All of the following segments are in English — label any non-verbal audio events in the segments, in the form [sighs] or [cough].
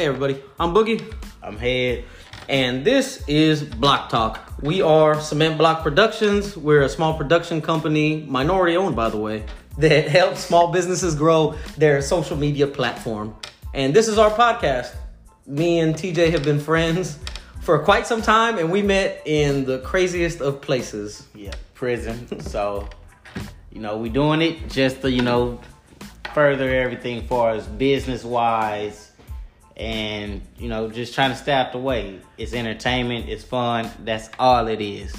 Hey everybody, I'm Boogie, I'm head. and this is Block Talk. We are Cement Block Productions. We're a small production company, minority owned by the way, that [laughs] helps small businesses grow their social media platform. And this is our podcast. Me and TJ have been friends for quite some time, and we met in the craziest of places. Yeah, prison. [laughs] so, you know, we doing it just to, you know, further everything for us business wise and, you know, just trying to stay out the way. It's entertainment, it's fun. That's all it is.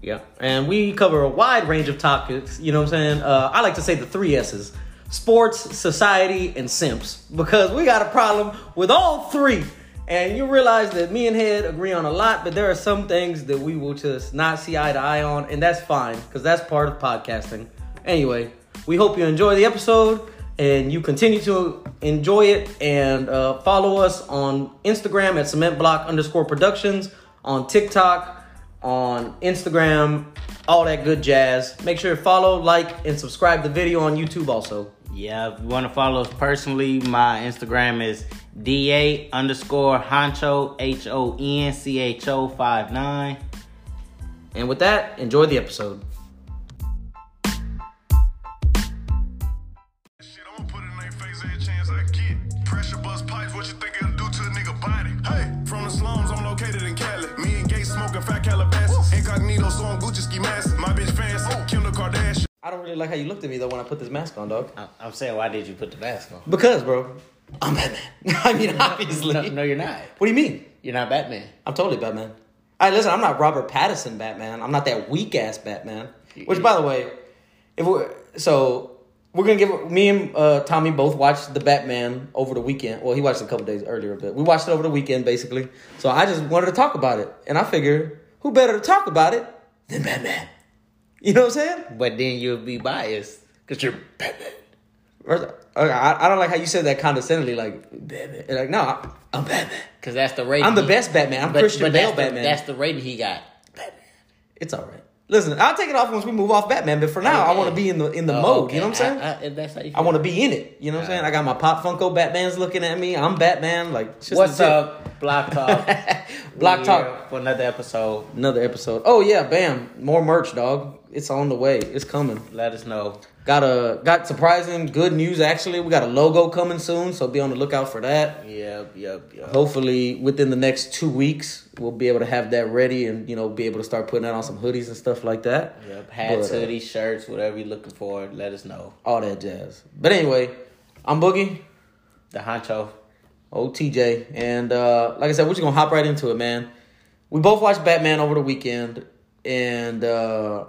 Yeah, and we cover a wide range of topics. You know what I'm saying? Uh, I like to say the three S's: sports, society, and simps, because we got a problem with all three. And you realize that me and Head agree on a lot, but there are some things that we will just not see eye to eye on, and that's fine because that's part of podcasting. Anyway, we hope you enjoy the episode and you continue to enjoy it and uh, follow us on Instagram at cement block underscore productions, on TikTok, on Instagram, all that good jazz. Make sure to follow, like, and subscribe the video on YouTube also. Yeah, if you want to follow us personally, my Instagram is DA underscore honcho, H O N C H O 59. And with that, enjoy the episode. I don't really like how you looked at me though when I put this mask on, dog. I- I'm saying, why did you put the mask on? Because, bro, I'm Batman. [laughs] I mean, obviously. No, no, you're not. What do you mean? You're not Batman. I'm totally Batman. All right, listen, I'm not Robert Pattinson Batman. I'm not that weak ass Batman. Which, by the way, if we're so we're gonna give me and uh, Tommy both watched the Batman over the weekend. Well, he watched it a couple days earlier, but we watched it over the weekend basically. So I just wanted to talk about it, and I figured who better to talk about it than Batman? You know what I'm saying? But then you'll be biased because you're Batman. I, I don't like how you said that condescendingly, like Batman. Like, no, I'm Batman. Because that's the rating. I'm the he- best Batman. I'm but, Christian but Bale that's the, Batman. That's the rating he got. Batman. It's all right. Listen, I'll take it off once we move off Batman, but for now, I want to be in the in the Oh, mode. okay. You know what I'm saying? I, I, that's how you I, want to be in it. You know what I'm saying? I got my Pop Funko Batman's looking at me. I'm Batman. Like, just What's up, Block Talk? [laughs] Block Talk. for another episode. Another episode. Oh yeah, bam! More merch, dog. It's on the way. It's coming. Let us know. Got a got surprising good news actually. We got a logo coming soon, so be on the lookout for that. Yep, yep, yep. Hopefully, within the next two weeks, we'll be able to have that ready, and you know, be able to start putting that on some hoodies and stuff like that. Yep. Hats, But, uh, hoodies, shirts, whatever you're looking for, let us know. all that jazz. But anyway, I'm Boogie. The honcho. Old TJ. And uh, like I said, we're just gonna hop right into it, man. We both watched Batman over the weekend, and uh,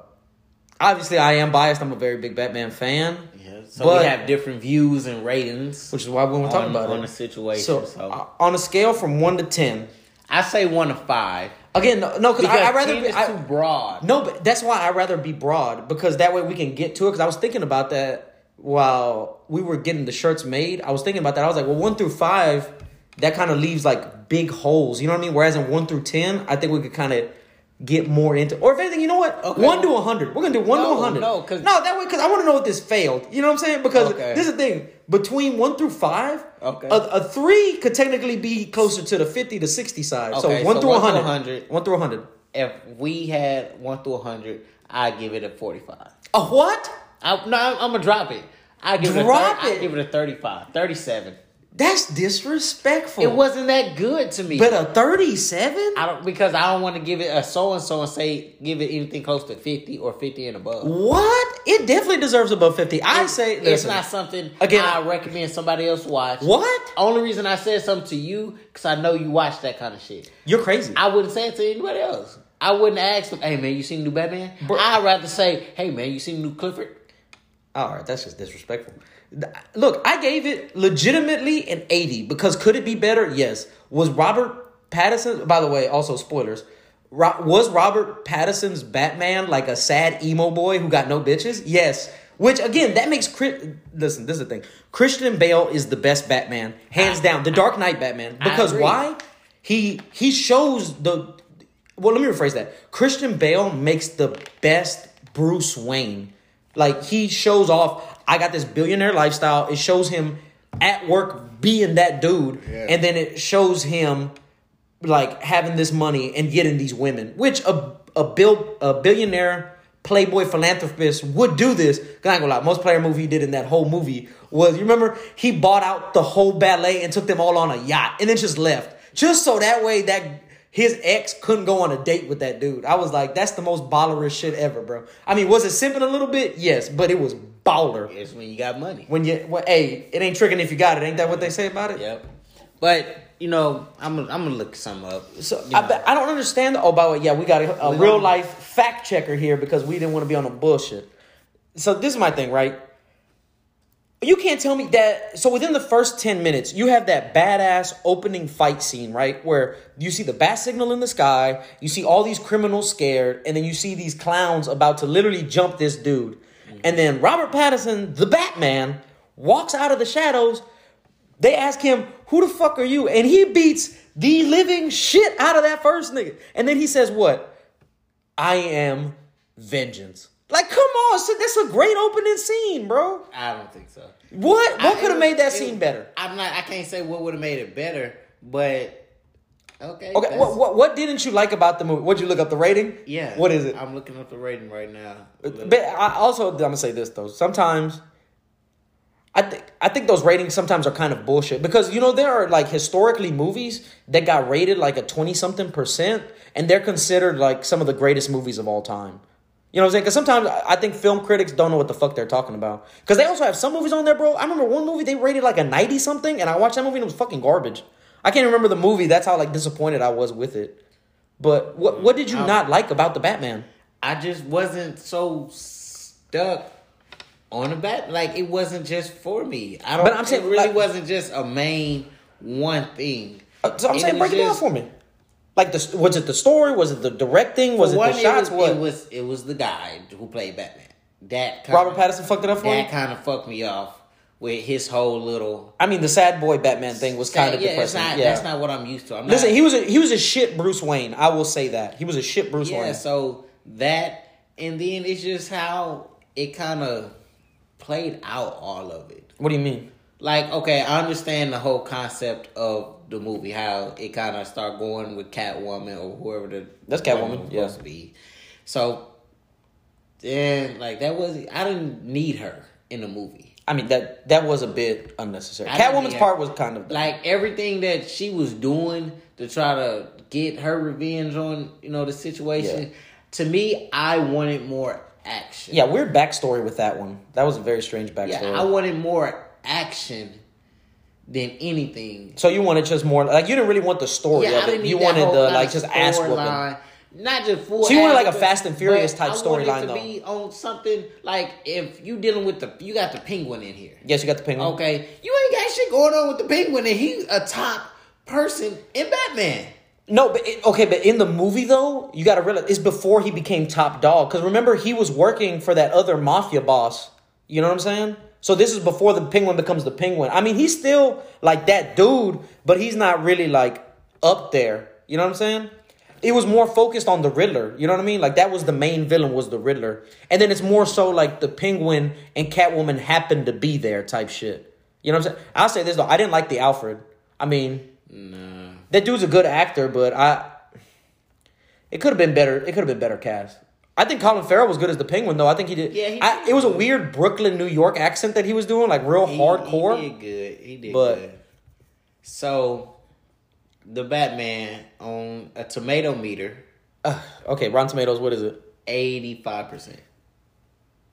obviously I am biased. I'm a very big Batman fan, Yeah. So But- we have different views and ratings which is why we want to talk about on it. the situation. so, So, uh, on a scale from one to ten, I say one to five. again, no, no, because I, I rather 10 be, I- too broad. no, but that's why I rather be broad because that way we can get to it. Because I was thinking about that while we were getting the shirts made. I was thinking about that. I was like, well, one through five, that kind of leaves like big holes. You know what I mean? Whereas in one through ten, I think we could kind of get more into. Or if anything, you know what? Okay. One to a hundred. We're gonna do one No, to a hundred. no, 'cause- no, that way because I want to know if this failed. You know what I'm saying? Because Okay. this is the thing between one through five. Okay. A, a three could technically be closer to the fifty to sixty side. Okay, so one so through a one to hundred. 100. One through a hundred. If we had one through hundred, I give it a forty-five. A what? I, no, I'm, I'm gonna drop it. I give Drop it. A it. I give it a 35, 37. That's disrespectful. It wasn't that good to me. But a 37? I don't because I don't want to give it a so and so and say give it anything close to fifty or fifty and above. What? It definitely deserves above 50. I say, it's listen, not something Again, I recommend somebody else watch. What? Only reason I said something to you because I know you watch that kind of shit. You're crazy. I wouldn't say it to anybody else. I wouldn't ask them, "Hey man, you seen the new Batman?" I'd rather say, "Hey man, you seen the new Clifford?" All right, that's just disrespectful. Look, I gave it legitimately an 80 because could it be better? Yes. Was Robert Pattinson, by the way, also spoilers, was Robert Pattinson's Batman like a sad emo boy who got no bitches? Yes. Which again, that makes Chris. Listen, this is the thing. Christian Bale is the best Batman, hands down. The Dark Knight Batman. Because why? He he shows the. Well, let me rephrase that. Christian Bale makes the best Bruce Wayne. Like he shows off. I got this billionaire lifestyle. It shows him at work being that dude, Yeah. and then it shows him like having this money and getting these women, which a a bill a billionaire playboy philanthropist would do this. 'Cause I ain't gonna lie, most player movie he did in that whole movie was you remember he bought out the whole ballet and took them all on a yacht and then just left, just so that way that his ex couldn't go on a date with that dude. I was like, that's the most ballerish shit ever, bro. I mean, was it simping a little bit? Yes, but it was baller. It's when you got money. When you, well, hey, it ain't tricking if you got it. Ain't that what they say about it? Yep. But you know, I'm I'm gonna look some up. So you I, know. I don't understand. Oh, by the way, yeah, we got a, a real life fact checker here because we didn't want to be on a bullshit. So this is my thing, right? You can't tell me that. So within the first ten minutes, you have that badass opening fight scene, right, where you see the bat signal in the sky, you see all these criminals scared, and then you see these clowns about to literally jump this dude, and then Robert Pattinson, the Batman, walks out of the shadows. They ask him, "Who the fuck are you?" And he beats the living shit out of that first nigga. And then he says, "What? I am vengeance." Like, come on, so that's a great opening scene, bro. I don't think so. What? What could have made that was- scene better? I'm not. I can't say what would have made it better, but okay. Okay, what, what what didn't you like about the movie? What'd you look up the rating? Yeah. What is it? I'm looking up the rating right now. Uh, but I also I'm gonna say this though. Sometimes I think I think those ratings sometimes are kind of bullshit because you know there are like historically movies that got rated like a twenty something percent and they're considered like some of the greatest movies of all time. You know what I'm saying? Because sometimes I think film critics don't know what the fuck they're talking about. Because they also have some movies on there, bro. I remember one movie they rated like a ninety something, and I watched that movie and it was fucking garbage. I can't remember the movie. That's how like disappointed I was with it. But what what did you Um, not like about the Batman? I just wasn't so stuck on the bat. Like it wasn't just for me. I don't. But I'm saying, it really like- wasn't just a main one thing. Uh, So I'm It saying, break it down for me. Like the was it the story? Was it the directing? Was it One, the shots? It was, what? it was it was the guy who played Batman. That Robert Pattinson fucked it up for That kind of fucked me off with his whole little. I mean, the sad boy Batman thing was kind of yeah, depressing. not, yeah, that's not what I'm used to. I'm listen, not, he was a, he was a shit Bruce Wayne. I will say that he was a shit Bruce yeah. Wayne. So that and then it's just how it kind of played out all of it. What do you mean? Like, okay, I understand the whole concept of the movie, how it kind of start going with Catwoman or whoever the That's Catwoman, woman was yeah. supposed to be. So then, like that was I didn't need her in the movie. I mean that that was a bit unnecessary. I Catwoman's part was kind of Like everything that she was doing to try to get her revenge on you know the situation. Yeah. To me, I wanted more action. yeah weird backstory with that one. That was a very strange backstory. yeah, I wanted more action than anything. so you wanted just more like you didn't really want the story Yeah, of it. You wanted the like just ass whooping. Not just full. So you wanted like a Fast and Furious type storyline, to though. be on something like if you dealing with the you got the penguin in here. Yes, you got the penguin. Okay, you ain't got shit going on with the penguin, and he's a top person in Batman. No, but it, okay, but in the movie though, you got to realize it's before he became top dog. Because remember, he was working for that other mafia boss. You know what I'm saying? So this is before the penguin becomes the penguin. I mean, he's still like that dude, but he's not really like up there. You know what I'm saying? It was more focused on the Riddler. You know what I mean? Like that was the main villain was the Riddler, and then it's more so like the penguin and Catwoman happened to be there type shit. You know what I'm saying? I'll say this though, I didn't like the Alfred. I mean, that dude's a good actor, but I it could have been better. It could have been better cast. I think Colin Farrell was good as the Penguin, though. I think he did. Yeah, he I, did it was a weird Brooklyn, New York accent that he was doing, like real He- hardcore. He did good. He did But- good. So, the Batman on a Tomatometer, Ugh, okay, Rotten Tomatoes. What is it? eighty five percent,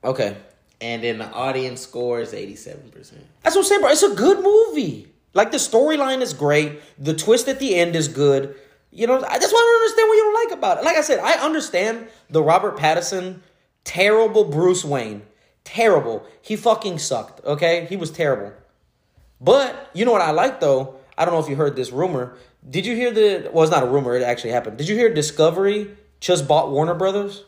Okay, and then the audience score is eighty seven percent. that's what I'm saying, bro. It's a good movie. Like the storyline is great. The twist at the end is good. You know, I- that's why I don't understand what you don't like about it. Like I said, I understand the Robert Pattinson terrible Bruce Wayne. Terrible. He fucking sucked. Okay, he was terrible. But you know what I like though? I don't know if you heard this rumor. Did you hear the? Well, it's not a rumor. It actually happened. Did you hear Discovery just bought Warner Brothers?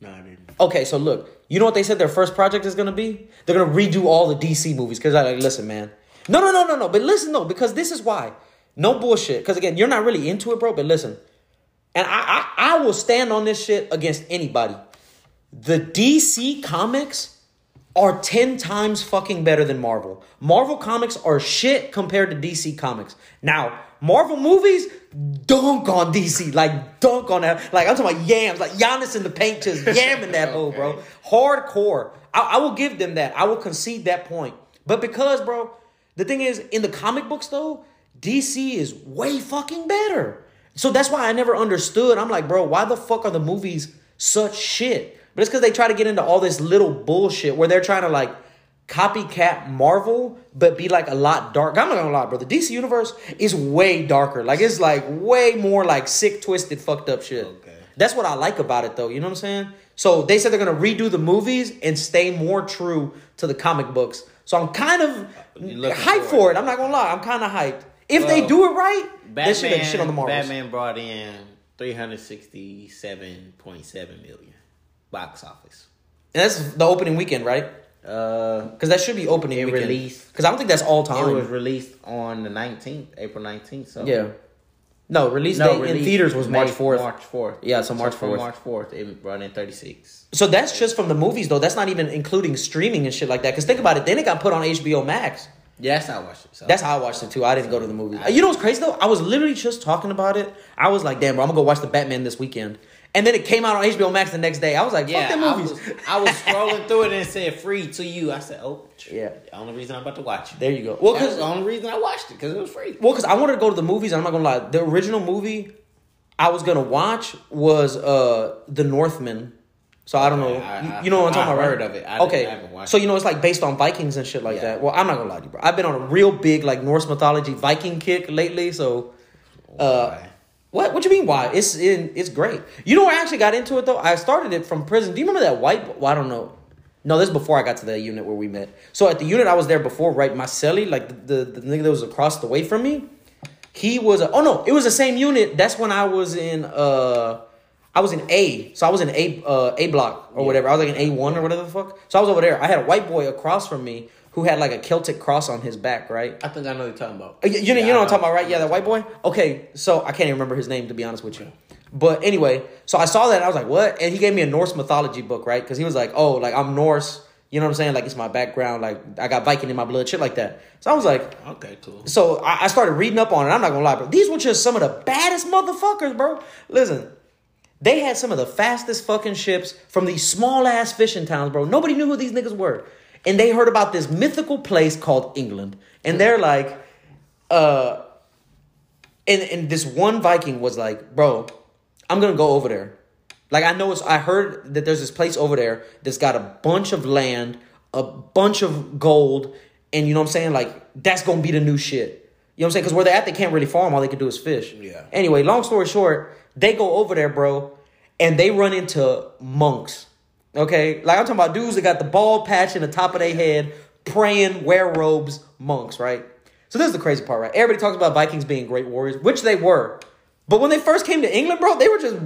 No, I didn't. Okay, so look, you know what they said their first project is gonna be? They're gonna redo all the DC movies because I like, listen, man. No, no, no, no, no. But listen, though, because this is why. No bullshit. Because again, you're not really into it, bro. But listen, and I, I, I will stand on this shit against anybody. The DC comics are 10 times fucking better than Marvel. Marvel comics are shit compared to DC comics. Now, Marvel movies dunk on DC, like dunk on that. Like I'm talking about yams, like Giannis in the paint just [laughs] yamming that hole, bro. Hardcore. I, I will give them that. I will concede that point. But because, bro, the thing is, in the comic books though, DC is way fucking better. So that's why I never understood. I'm like, bro, why the fuck are the movies such shit? But it's because they try to get into all this little bullshit where they're trying to like copycat Marvel, but be like a lot dark. I'm not gonna lie, bro. The DC universe is way darker. Like it's like way more like sick, twisted, fucked up shit. Okay. That's what I like about it, though. You know what I'm saying? So they said they're gonna redo the movies and stay more true to the comic books. So I'm kind of hyped for it. I'm not gonna lie. I'm kind of hyped. If they do it right, Batman, they should have shit on the Marvels. Batman brought in three hundred sixty-seven point seven million box office. And that's the opening weekend, right? Uh, Because that should be opening It weekend. released- Because I don't think that's all time. it was released on the nineteenth, April nineteenth. So yeah. No, release no, date in theaters was May- March 4th. March fourth. Yeah, so March from 4th. March fourth, it brought in thirty-six. So that's just from the movies, though. That's not even including streaming and shit like that. Because think about it. Then it got put on HBO Max. Yeah, that's how I watched it. So. That's how I watched it too. I didn't go to the movies. You know what's crazy though? I was literally just talking about it. I was like, damn, bro, I'm gonna go watch the Batman this weekend. And then it came out on HBO Max the next day. I was like, fuck yeah. I movies. was, I was scrolling [laughs] through it and it said free to you. I said, oh, Yeah. The only reason I'm about to watch it. there you go. Well, because the only reason I watched it because it was free. well, because I wanted to go to the movies. I'm not gonna lie. The original movie I was gonna watch was uh The Northman. So I don't know. I- You- I- you know what I'm talking I about? heard right? of it. Okay. So you know it's like based on Vikings and shit like Yeah. that. Well, I'm not gonna lie to you, bro. I've been on a real big like Norse mythology Viking kick lately. So uh, Why? What? What you mean? Why? It's in. It's great. You know, where I actually got into it though. I started it from prison. Do you remember that white? Well, I don't know. No, this is before I got to the unit where we met. So at the unit I was there before, right? My celly, like the, the, the nigga that was across the way from me, he was. A, oh no, it was the same unit. That's when I was in. uh I was in A. So I was in A. Uh, a block or whatever. I was like in A one or whatever the fuck. So I was over there. I had a white boy across from me who had like a Celtic cross on his back, right? I think I know what you're talking about. Uh, You, you know, Yeah, you know I what I'm talking about, right? Yeah, that white boy. Okay, so I can't even remember his name to be honest with you. But anyway, so I saw that and I was like, "What?" And he gave me a Norse mythology book, right? Because he was like, "Oh, like I'm Norse." You know what I'm saying? Like it's my background. Like I got Viking in my blood, shit like that. So I was like, Okay, cool. so I, I started reading up on it. I'm not gonna lie, bro. These were just some of the baddest motherfuckers, bro. Listen, they had some of the fastest fucking ships from these small ass fishing towns, bro. Nobody knew who these niggas were. And they heard about this mythical place called England. And they're like, uh, and, and this one Viking was like, bro, I'm gonna go over there. Like I know it's I heard that there's this place over there that's got a bunch of land, a bunch of gold, and you know what I'm saying? Like that's gonna be the new shit. You know what I'm saying? Because where they're at, they can't really farm. All they can do is fish. Yeah. Anyway, long story short, they go over there, bro, and they run into monks. Okay, like I'm talking about dudes that got the bald patch in the top of their head, praying, wear robes, monks, right? So this is the crazy part, right? Everybody talks about Vikings being great warriors, which they were. But when they first came to England, bro, they were just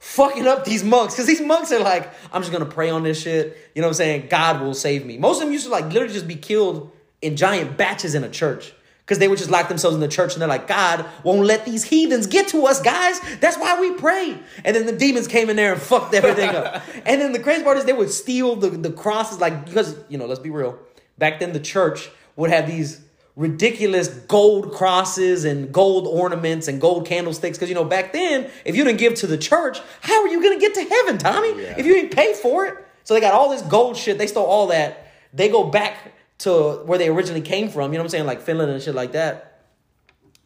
fucking up these monks. Because these monks are like, I'm just going to pray on this shit. You know what I'm saying? God will save me. Most of them used to like literally just be killed in giant batches in a church. Because they would just lock themselves in the church and they're like, God won't let these heathens get to us, guys. That's why we pray. And then the demons came in there and fucked everything up. [laughs] And then the crazy part is they would steal the, the crosses, like, because, you know, let's be real. Back then, the church would have these ridiculous gold crosses and gold ornaments and gold candlesticks. Because, you know, back then, if you didn't give to the church, how are you going to get to heaven, Tommy? Yeah. If you didn't pay for it. So they got all this gold shit. They stole all that. They go back to where they originally came from. You know what I'm saying? Like Finland and shit like that.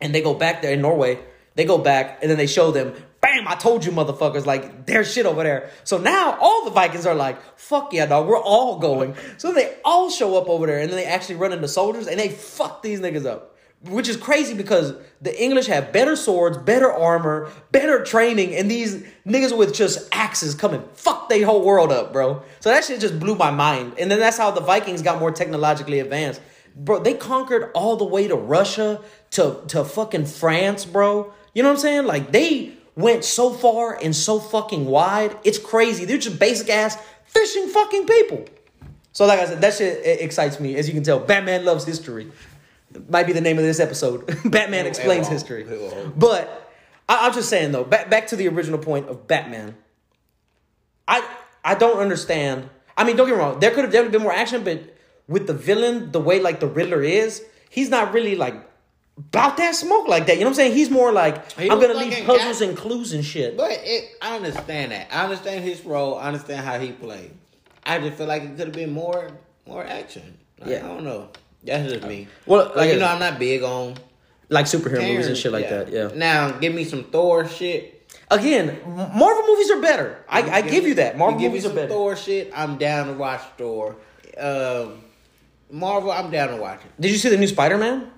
And they go back there in Norway. They go back and then they show them, bam, I told you motherfuckers, like there's shit over there. So now all the Vikings are like, fuck yeah, dog, we're all going. So they all show up over there and then they actually run into soldiers and they fuck these niggas up. Which is crazy because the English have better swords, better armor, better training, and these niggas with just axes come and fuck their whole world up, bro. So that shit just blew my mind. And then that's how the Vikings got more technologically advanced. Bro, they conquered all the way to Russia, to, to fucking France, bro. You know what I'm saying? Like they went so far and so fucking wide. It's crazy. They're just basic ass fishing fucking people. So like I said, that shit excites me. As you can tell, Batman loves history. Might be the name of this episode. [laughs] Batman It explains won't. history. It won't. But I, I'm just saying though, back back to the original point of Batman. I I don't understand I mean, don't get me wrong. There could have definitely been more action, but with the villain, the way like the Riddler is, he's not really like about that smoke like that. You know what I'm saying? He's more like He I'm gonna leave puzzles and clues and shit. But it, I understand that. I understand his role. I understand how he played. I just feel like it could have been more more action. Like, Yeah. I don't know. That's just me. Well, like, like- you know, I'm not big on Like superhero movies and shit like that. Yeah. Now, give me some Thor shit. Again, Marvel movies are better. I, I give you that. Marvel give me movies are some better. Thor shit. I'm down to watch Thor. Um, Marvel, I'm down to watch it. Did you see the new Spider Man?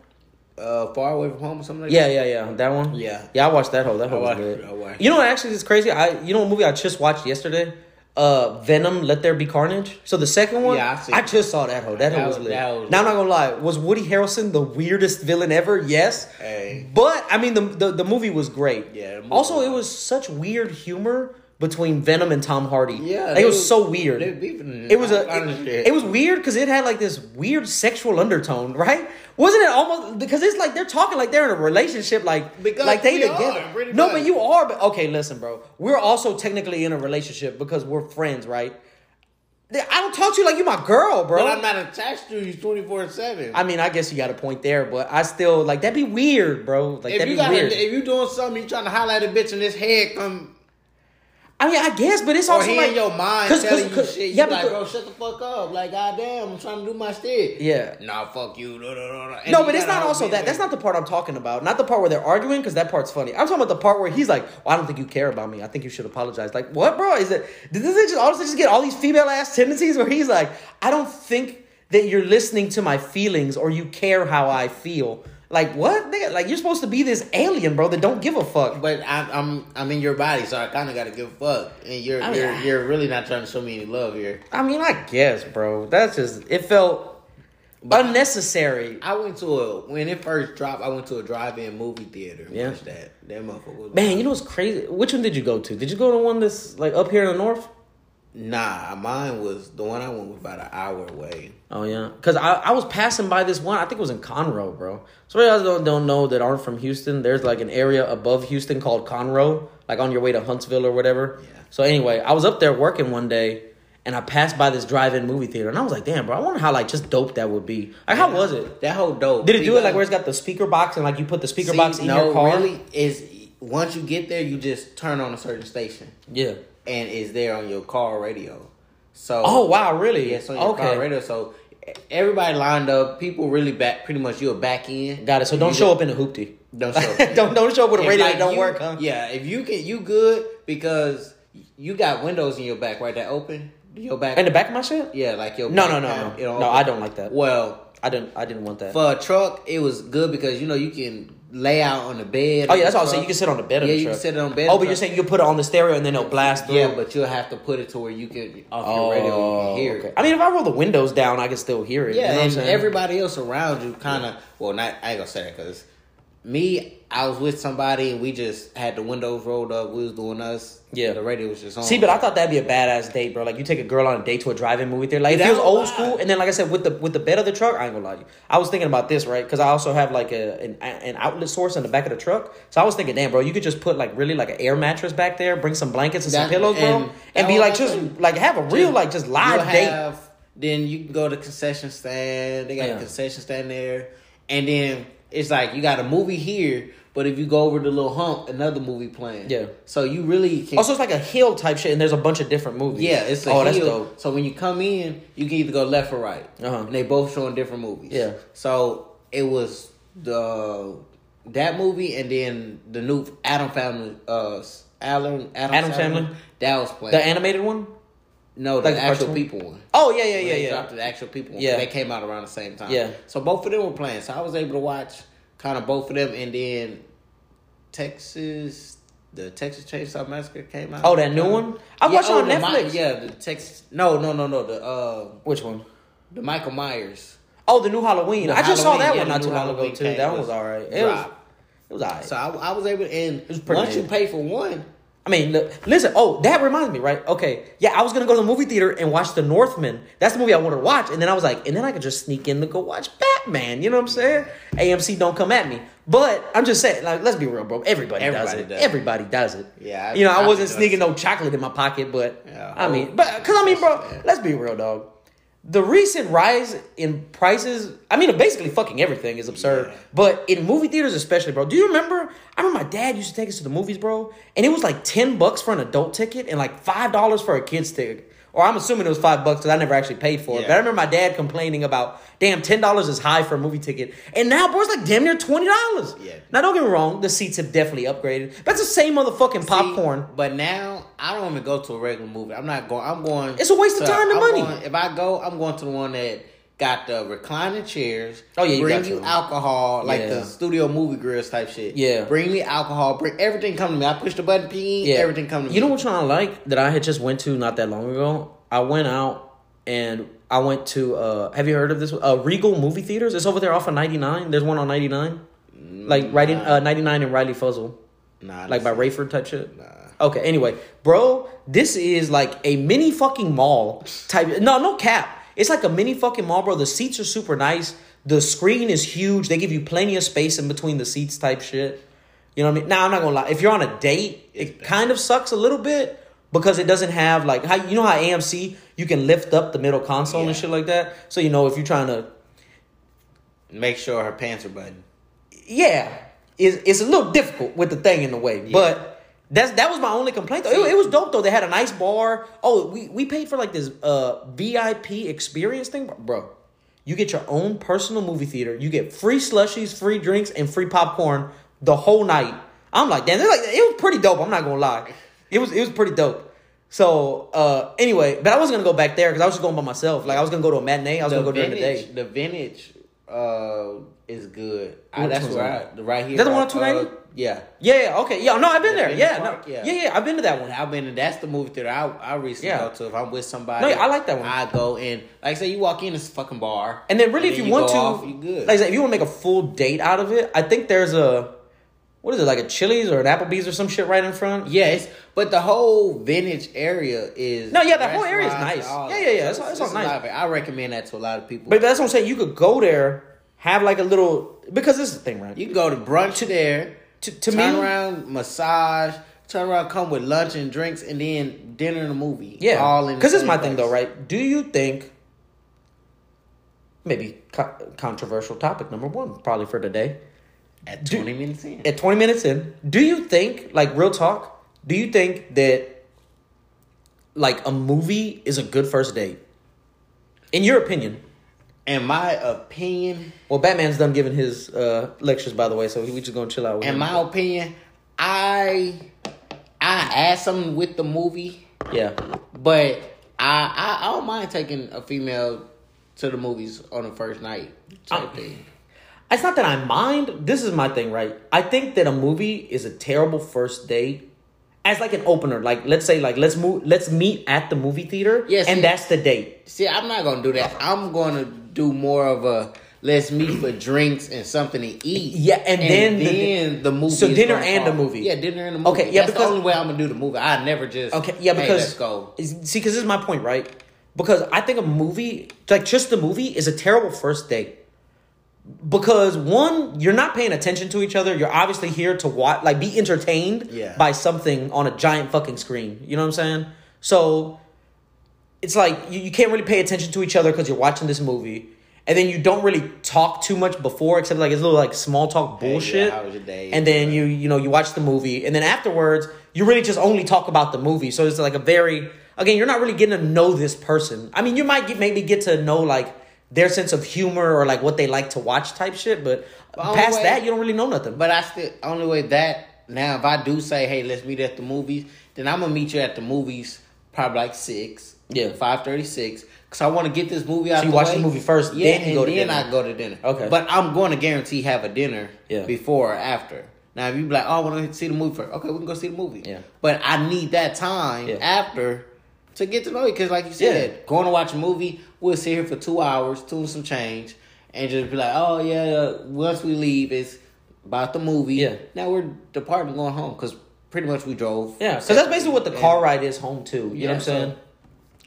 Uh, Far Away from Home or something like Yeah, that. yeah, yeah. Yeah. That one. Yeah. yeah. I watched that whole. That whole was good. You know what? Actually, it's crazy. I you know what movie I just watched yesterday? Uh, Venom. Let There Be Carnage. So the second one. Yeah, I just saw that whole. That, That was lit. was now I'm not gonna lie. Was Woody Harrelson the weirdest villain ever? Yes. Hey. But I mean, the the, the movie was great. Yeah, Also, was it was such weird humor between Venom and Tom Hardy. Yeah, Like, it was was- so weird. beefing It was a. all kinds of shit. It was weird because it had like this weird sexual undertone, right? Wasn't it almost because it's like they're talking like they're in a relationship, like Because like they together. are, no, but you are. But okay, listen, bro. We're also technically in a relationship because we're friends, right? I don't talk to you like you my girl, bro. But I'm not attached to you 24 seven. I mean, I guess you got a point there, but I still like that'd be weird, bro. Like If that'd you be got weird. if you doing something, you trying to highlight a bitch and this head come I mean, I guess, but it's also like in your mind 'cause- telling 'cause- you shit. yeah, you like, bro, shut the fuck up. Like, goddamn, I'm trying to do my shit. Yeah. Nah, fuck you. da. And No, but it's a not also that. That's like- not the part I'm talking about. Not the part where they're arguing, because that part's funny. I'm talking about the part where he's like, well, "I don't think you care about me. I think you should apologize." Like, what, bro? Is it? Does it just honestly just get all these female ass tendencies where he's like, "I don't think that you're listening to my feelings or you care how I feel." Like what? Nigga, like you're supposed to be this alien, bro, that don't give a fuck. But I'm I'm I'm in your body, so I kind of got to give a fuck. And you're I mean, you're I- you're really not trying to show me any love here. I mean, I guess, bro. That's just it felt unnecessary. I went to a when it first dropped. I went to a drive-in movie theater. And Yeah. watched that. That motherfucker was Man, you know what's crazy? Which one did you go to? Did you go to one that's like up here in the north? Nah, mine was the one I went was about an hour away. Oh yeah, because I, I was passing by this one. I think it was in Conroe, bro. So you guys don't don't know that aren't from Houston. There's like an area above Houston called Conroe, like on your way to Huntsville or whatever. Yeah. So anyway, I was up there working one day, and I passed by this drive-in movie theater, and I was like, damn, bro, I wonder how like just dope that would be. Like, how was it? That whole dope. Did it do it like where it's got the speaker box and like you put the speaker See, box in no, your car? really is once you get there, you just turn on a certain station Yeah. And it's there on your car radio. So Oh wow, really? yeah, on your okay. car radio. So everybody lined up. People really back. Pretty much, you're back in. Got it. So don't You show just- up in a hoopty. Don't show [laughs] up. don't don't show up with a radio like, that don't you- work, huh? Yeah, if you can, you good because you got windows in your back, right? That open your back. In the back of my shit? yeah, like your No, back no, no, no. No, open. I don't like that. Well, I didn't. I didn't want that. for a truck, it was good because you know you can lay out on the bed. Oh yeah, that's what I was saying. You can sit on the bed of Yeah, you truck. can sit on bed Oh, but you're saying you can put it on the stereo and then it'll blast through. Yeah, but you'll have to put it to where you can off your radio you can hear Oh, okay. it. I mean, if I roll the windows down, I can still hear it. Yeah, you know what I'm and everybody else around you kind of well, not I ain't gonna say that because me, I was with somebody and we just had the windows rolled up. We was doing us. Yeah. the radio was just on. See, but I thought that'd be a badass date, bro. Like you take a girl on a date to a drive-in movie theater. Like Yeah, it was that old was school, and then like I said, with the with the bed of the truck, I ain't gonna lie to you. I was thinking about this, right? Because I also have like a an, an outlet source in the back of the truck. So I was thinking, damn, bro, you could just put like really like an air mattress back there, bring some blankets and some pillows, bro, and and, be like just thing. like have a real like just live date. have- Then you can go to concession stand. They got Yeah. a concession stand there, and then it's like you got a movie here, but if you go over the little hump, another movie playing. Yeah. So you really can. Also, it's like a hill type shit, and there's a bunch of different movies. yeah, it's a oh, that's dope. So when you come in, you can either go left or right, Uh-huh. and they both showing different movies. Yeah. So it was the that movie, and then the new Addams Family, uh, Alan Adam, Addams Family? that was playing. The animated one. No, the like actual people one. Oh yeah, yeah, yeah, yeah. dropped the actual people. one, Yeah. they came out around the same time. Yeah. So both of them were playing. So I was able to watch kind of both of them, and then Texas, the Texas Chainsaw Massacre came out. Oh, that new one? I watched it on Netflix. yeah, the Texas. No, no, no, no. The uh, Which one? the Michael Myers. Oh, the new Halloween. The I just saw that yeah, one not too long ago too. That one was all right. It was. It was alright. So I, I was able to, and was pretty once you pay for one, I mean, look, listen. Oh, that reminds me, right? Okay, yeah, I was gonna go to the movie theater and watch The Northman. That's the movie I wanted to watch, and then I was like, and then I could just sneak in to go watch Batman. You know what I'm saying? AMC don't come at me, but I'm just saying, like, let's be real, bro. Everybody, does it. does. Everybody does it. Yeah, I you know, I wasn't sneaking no chocolate in my pocket, but Yeah, I mean, oh. but because I mean, bro, let's be real, dog. The recent rise in prices, I mean, basically fucking everything is absurd. Yeah. But in movie theaters, especially, bro. Do you remember? I remember my dad used to take us to the movies, bro, and it was like ten bucks for an adult ticket and like five dollars for a kid's ticket. Or I'm assuming it was five bucks because I never actually paid for it. Yeah. But I remember my dad complaining about, damn, ten dollars is high for a movie ticket, and now, bro, it's like damn near twenty dollars. Yeah. Now, don't get me wrong, the seats have definitely upgraded. But it's the same motherfucking See, popcorn. but now I don't even go to a regular movie. I'm not going. I'm going. It's a waste of time and I'm money. going- if I go, I'm going to the one that got the reclining chairs. Oh, yeah, you bring you alcohol, like Yeah. the studio movie grills type shit. Yeah. bring me alcohol. Bring everything. Come to me. I push the button, ping. Yeah. everything come to me. You know one I like that I had just went to not that long ago? I went out and I went to uh have you heard of this uh Regal movie theaters? It's over there off of 99. There's one on 99. Like right in uh 99 and Riley Fuzzel. Nah, Like by Rayford type shit. Nah. Okay, anyway, bro, this is like a mini fucking mall type. No, no cap. It's like a mini fucking mall, bro. The seats are super nice. The screen is huge. They give you plenty of space in between the seats type shit. You know what I mean? Now, I'm not gonna lie. If you're on a date, it kind of sucks a little bit because it doesn't have like how you know how AMC you can lift up the middle console and shit like that. So you know if you're trying to Make sure her pants are buttoned. yeah, it's, it's a little difficult with the thing in the way. But that's that was my only complaint though. It, it was dope though. They had a nice bar. Oh, we, we paid for like this uh VIP experience thing, bro. You get your own personal movie theater. You get free slushies, free drinks, and free popcorn the whole night. I'm like, damn, they're like it was pretty dope. I'm not gonna lie, it was it was pretty dope. So uh anyway, but I wasn't gonna go back there because I was just going by myself. Like I was gonna go to a matinee. I was the gonna go during the vintage, day. the vintage uh, is good. I, that's one's where? I, the right here. That the one on uh, 290? Yeah. Yeah, yeah, okay, yeah. No, I've been The there. Yeah, Park? no, Yeah. yeah, yeah. I've been to that one. I've been. In that's the movie theater I I recently Yeah. go to. If I'm with somebody, No, I like that one. I go in. Like say you walk in, it's fucking bar, And then really, if then you, want to, off, like I said, if you want to make a full date out of it, I think there's a what is it like a Chili's or an Applebee's or some shit right in front. yes, but the whole vintage area is No, yeah, that whole area is nice. Yeah, yeah, yeah, it's- it's all nice. lot of it. I recommend that to a lot of people. But that's what I'm saying. You could go there, have like a little because this is the thing, right? you can go to brunch there, To- to turn me- around, massage, turn around, come with lunch and drinks, and then dinner and a movie. yeah, all in. because it's my same thing though, right? Do you think maybe co- controversial topic number one probably for today? At Do- twenty minutes in, at 20 minutes in, do you think, like real talk, do you think that like a movie is a good first date? In your opinion? In my opinion, Well, Batman's done giving his uh, lectures, by the way, so we just gonna chill out with in him. my opinion, I I add something with the movie, yeah, but I I, I don't mind taking a female to the movies on the first night type Uh, thing. it's not that I mind. This is my thing, right? I think that a movie is a terrible first date as like an opener. Like, let's say, like let's move, let's meet at the movie theater, Yeah, and that's the date. See, I'm not gonna do that. I'm gonna do more of a let's meet for drinks and something to eat. Yeah, and then the- then the, movie. so dinner and the movie. Yeah, dinner and the movie. Okay, yeah, that's because- the only way I'm gonna do the movie. I never just Okay, yeah, "Hey, because let's go. See, because this is my point, right? Because I think a movie, like just the movie, is a terrible first date. Because one, you're not paying attention to each other. You're obviously here to watch, like, be entertained Yeah. by something on a giant fucking screen. You know what I'm saying? So it's like you, you can't really pay attention to each other because you're watching this movie, and then you don't really talk too much before, except like it's a little like small talk Hey, yeah, bullshit. how was your day? And then you you know you watch the movie, and then afterwards you really just only talk about the movie. So it's like a very again you're not really getting to know this person. I mean you might get maybe get to know like their sense of humor or like what they like to watch type shit, but But past way- that you don't really know nothing. But I still only way that now if I do say, hey, let's meet at the movies, then I'm gonna meet you at the movies probably like six. Yeah. Five thirty six. Cause I wanna get this movie out So you the watch way. the movie first, yeah, then you and go to then dinner. I go to dinner. Okay. But I'm gonna guarantee have a dinner Yeah. before or after. Now if you be like, oh I wanna see the movie first, okay, we can go see the movie. Yeah. But I need that time Yeah. after to get to know you. Cause like you said, Yeah. going to watch a movie, we'll sit here for two hours, tune some change, and just be like, oh yeah, once we leave, it's about the movie. Yeah. Now we're departing, going home. Because pretty much we drove. Yeah, because that's basically what the car ride is home too. You know what I'm saying?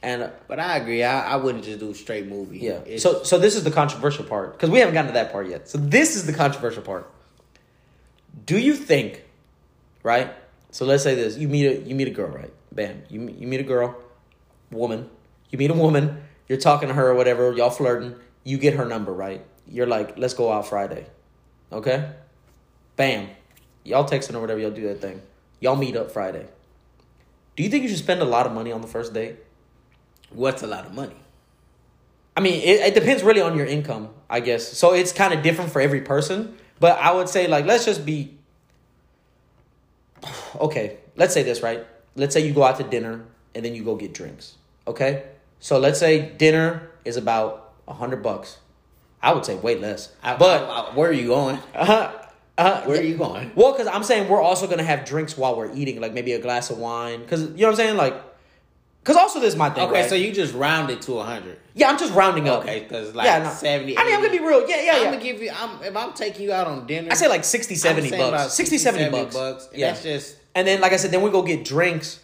And But I agree. I, I wouldn't just do straight movie. yeah, It's- so so this is the controversial part because we haven't gotten to that part yet. So this is the controversial part. Do you think, right? So let's say this: you meet a you meet a girl, right? Bam, you you meet a girl, woman. You meet a woman. You're talking to her or whatever. Y'all flirting. You get her number, right? You're like, let's go out Friday, okay? Bam, y'all texting or whatever. Y'all do that thing. Y'all meet up Friday. Do you think you should spend a lot of money on the first date? What's a lot of money? I mean, it, it depends really on your income, I guess. So it's kind of different for every person. But I would say, like, let's just be. [sighs] Okay, let's say this, right? Let's say you go out to dinner and then you go get drinks. Okay? So let's say dinner is about a hundred bucks. I would say way less. I- but I- I- where are you going? [laughs] Uh-huh. Uh huh. Where are you going? Well, because I'm saying we're also gonna have drinks while we're eating, like maybe a glass of wine. Because you know what I'm saying, like. Because also this is my thing. Okay, right? so you just rounded it to hundred. yeah, I'm just rounding up. Okay, because like yeah, no. 70, I mean, I'm gonna be real. Yeah, yeah, I'm yeah. gonna give you. I'm, if I'm taking you out on dinner, I say like 60, 70 bucks. about 60, 70 bucks. and Yeah. That's just And then, like I said, then we go get drinks.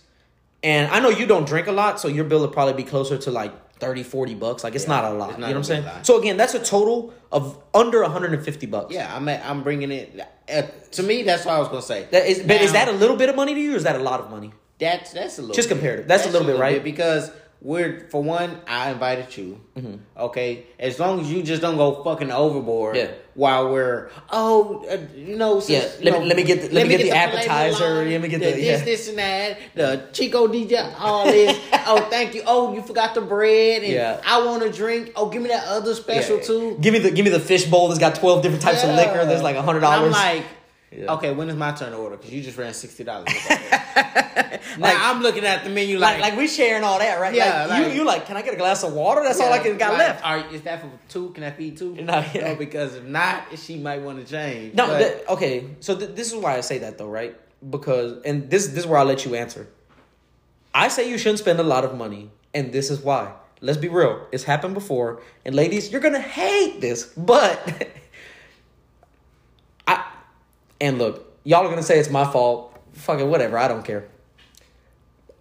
And I know you don't drink a lot, so your bill will probably be closer to like 30, 40 bucks. Like, it's Yeah, not a lot. it's You know what I'm saying? lot. So, again, that's a total of under 150 bucks. yeah. I'm at, I'm bringing it. Uh, to me, that's what I was gonna say. That is, but is that a little bit of money to you, or is that a lot of money? That's that's a little Just bit. comparative. That's a little bit, right? because we're for one, I invited you. Mm-hmm. Okay, as long as you just don't go fucking overboard. Yeah. While we're oh, uh, you know, Yeah, let you me- know, let me get the- let me get the appetizer, mignon, let me get the the- yeah. this, this, and that. The Chico DJ, all this. [laughs] oh, thank you. Oh, you forgot the bread, and Yeah. I want a drink. Oh, give me that other special Yeah. too. Give me the give me the fish bowl that's got 12 different types of liquor. There's like a $100. I'm like, Yeah. okay, when is my turn to order? Because you just ran sixty dollars. [laughs] [laughs] now I'm looking at the menu like, like, like we sharing all that, right? Yeah, Like, you, like- you like, can I get a glass of water? That's all I can got like, left. Are, is that for two? Can I feed two? No, yeah. No, because if not, she might want to change. No, But- th- okay. So th- this is why I say that though, right? Because and this this is where I'll let you answer. I say you shouldn't spend a lot of money, and this is why. Let's be real. It's happened before, and ladies, you're gonna hate this, but [laughs] I and look, y'all are gonna say it's my fault. Fucking whatever. I don't care.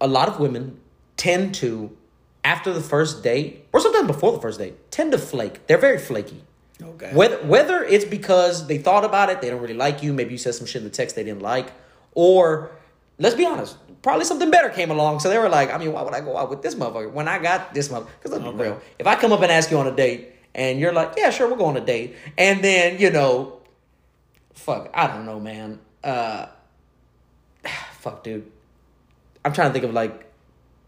A lot of women tend to, after the first date, or sometimes before the first date, tend to flake. They're very flaky. Okay. Whether whether it's because they thought about it, they don't really like you, maybe you said some shit in the text they didn't like, or let's be honest, probably something better came along, so they were like, I mean, why would I go out with this motherfucker when I got this motherfucker? Because let's be real, if I come up and ask you on a date and you're like, yeah, sure, we'll go on a date, and then you know, fuck, I don't know, man, uh, [sighs] fuck, dude, I'm trying to think of like,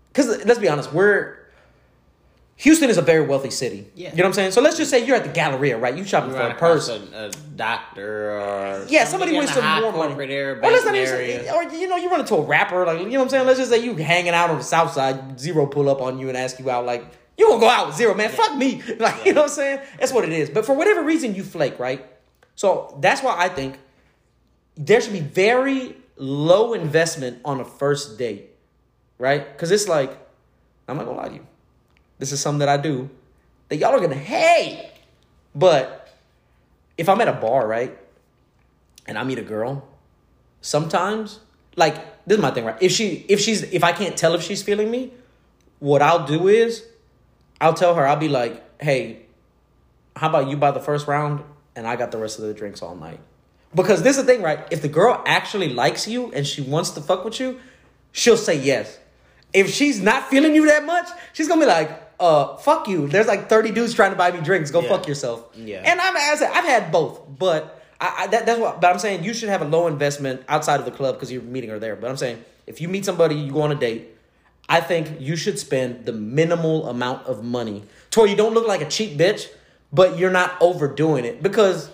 because let's be honest, we're Houston is a very wealthy city. Yeah. You know what I'm saying? So let's just say you're at the Galleria, right? You shopping You for a person, a, doctor or Yeah, somebody with some more money. area, or let's not even say, or you know, you run into a rapper, like you know what I'm saying. Let's just say you hanging out on the south side, Z-Ro pull up on you and ask you out, like you gonna go out with Z-Ro, man. Fuck me, [laughs] like you know what I'm saying. That's what it is. But for whatever reason, you flake, right? So that's why I think there should be very low investment on a first date, right? Because it's like I'm not gonna lie to you, this is something that I do that y'all are gonna hate, but if I'm at a bar, right, and I meet a girl, sometimes, like this is my thing, right? If she, if she's, if I can't tell if she's feeling me, what I'll do is, I'll tell her, I'll be like, hey, how about you buy the first round and I got the rest of the drinks all night? Because this is the thing, right? If the girl actually likes you and she wants to fuck with you, she'll say yes. If she's not feeling you that much, she's gonna be like, uh, fuck you. There's like 30 dudes trying to buy me drinks. Go Yeah. fuck yourself. Yeah. And I'm as I've had both, but I, I that, that's what. But I'm saying you should have a low investment outside of the club because you're meeting her there. But I'm saying if you meet somebody, you go on a date. I think you should spend the minimal amount of money to where you don't look like a cheap bitch, but you're not overdoing it because.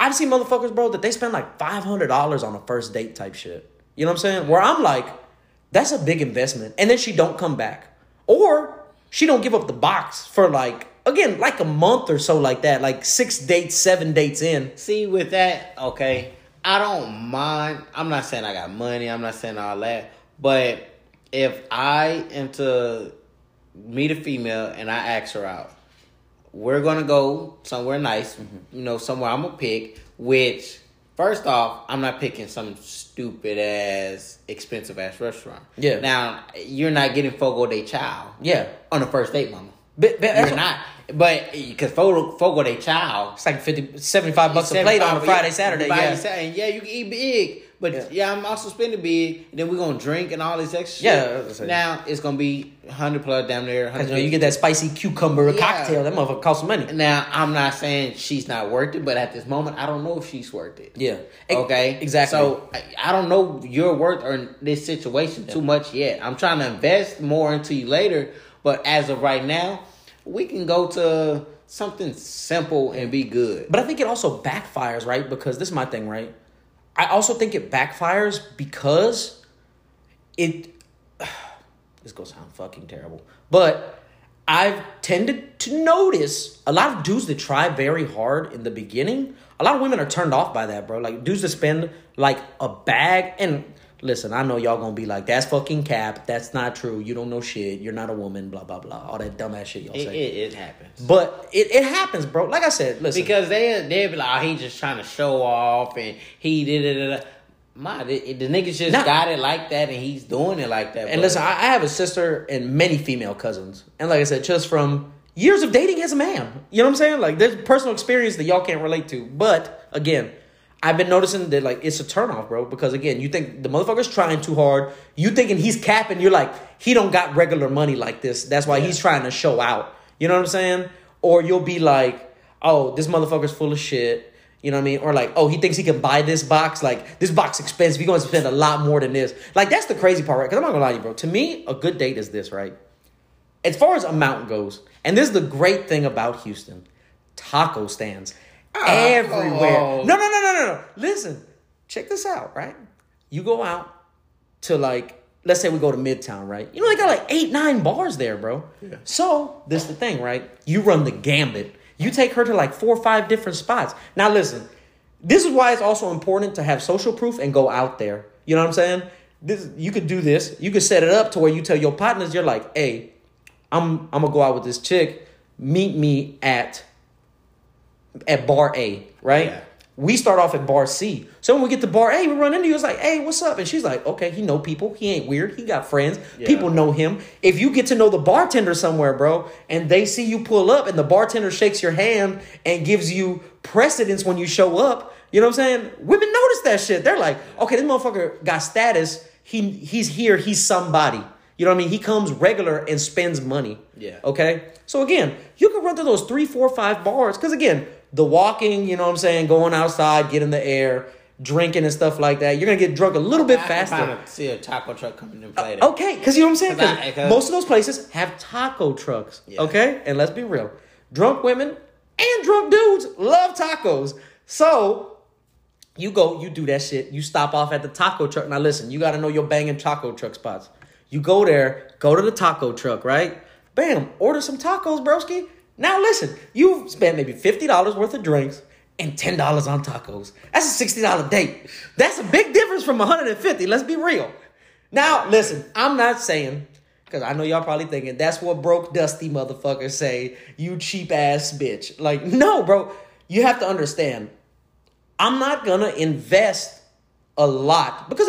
I've seen motherfuckers, bro, that they spend like five hundred dollars on a first date type shit. You know what I'm saying? Where I'm like, that's a big investment, and then she don't come back, or she don't give up the box for like again like a month or so, like that, like six dates, seven dates in. See, with that, okay, I don't mind. I'm not saying I got money. I'm not saying all that. But if I am to meet a female and I ask her out, we're gonna go somewhere nice. Mm-hmm. You know, somewhere I'm gonna pick. Which First off, I'm not picking some stupid ass, expensive ass restaurant. Yeah. Now you're not getting Fogo de Chao Yeah. on the first date, mama. But, but You're not. But because Fogo, Fogo de Chao, It's like 50, 75 bucks a plate on a Friday, Saturday. Friday, Yeah. Saturday. Yeah, you can eat big. But Yeah. yeah, I'm also spending big. And then we're gonna drink and all this extra Yeah, shit. that's what I'm saying. Now it's gonna be hundred plus down there. Because you, know, you get that spicy cucumber Yeah. cocktail. That motherfucker costs money. Now I'm not saying she's not worth it, but at this moment, I don't know if she's worth it. Yeah. Okay. Exactly. So I, I don't know your worth or this situation too much yet. I'm trying to invest more into you later, but as of right now, we can go to something simple and be good. But I think it also backfires, right? Because this is my thing, right? I also think it backfires because it. [sighs] This goes sound fucking terrible, but I've tended to notice a lot of dudes that try very hard in the beginning. A lot of women are turned off by that, bro. Like dudes that spend like a bag and. Listen, I know y'all gonna be like, that's fucking cap. That's not true. You don't know shit. You're not a woman. Blah blah blah. All that dumbass shit y'all It, say. it, it happens. but it, it happens, bro. Like I said, listen. Because they they be like, oh, he just trying to show off and he did it. My, the, the niggas just Nah. got it like that and he's doing it like that. And but- listen, I, I have a sister and many female cousins. And like I said, just from years of dating as a man. You know what I'm saying? Like there's personal experience that y'all can't relate to. But again, I've been noticing that like it's a turnoff, bro. Because again, you think the motherfucker's trying too hard. You thinking he's capping, you're like, he don't got regular money like this. That's why he's trying to show out. You know what I'm saying? Or you'll be like, oh, this motherfucker's full of shit. You know what I mean? Or like, oh, he thinks he can buy this box. Like, this box expensive. He's going to spend a lot more than this. Like, that's the crazy part, right? Because I'm not going to lie to you, bro. To me, a good date is this, right? As far as amount goes, and this is the great thing about Houston taco stands Ah, everywhere. oh. No, no, no, no, no, no. Listen, check this out, right? You go out to like, let's say we go to Midtown, right? You know, they got like eight, nine bars there, bro. Yeah. So, this the thing, right? You run the gambit. You take her to like four or five different spots. Now, listen, this is why it's also important to have social proof and go out there. You know what I'm saying? This you could do this. You could set it up to where you tell your partners, you're like, hey, I'm I'm gonna go out with this chick. Meet me at at bar A, right? Yeah. We start off at bar C. So when we get to bar A, we run into you. It's like, hey, what's up? And she's like, okay, he know people. He ain't weird. He got friends. Yeah. People know him. If you get to know the bartender somewhere, bro, and they see you pull up and the bartender shakes your hand and gives you precedence when you show up, you know what I'm saying? Women notice that shit. They're like, okay, this motherfucker got status. He he's here. He's somebody. You know what I mean? He comes regular and spends money. Yeah. Okay. So again, you can run through those three, four, five bars. Cause again, the walking, you know what I'm saying, going outside, getting the air, drinking and stuff like that, you're gonna get drunk a little bit I faster. see a taco truck coming in play uh, there. Okay, because you know what I'm saying? 'Cause I- 'cause- most of those places have taco trucks. Yeah. Okay? And let's be real. Drunk women and drunk dudes love tacos. So you go, you do that shit. You stop off at the taco truck. Now listen, you gotta know your banging taco truck spots. You go there, go to the taco truck, right? Bam, order some tacos, broski. Now listen, you spent maybe $50 worth of drinks and $10 on tacos. That's a $60 date. That's a big difference from 150. Let's be real. Now, listen, I'm not saying, because I know y'all probably thinking that's what broke dusty motherfuckers say, you cheap ass bitch. Like, [laughs] no, bro. You have to understand, I'm not gonna invest a lot because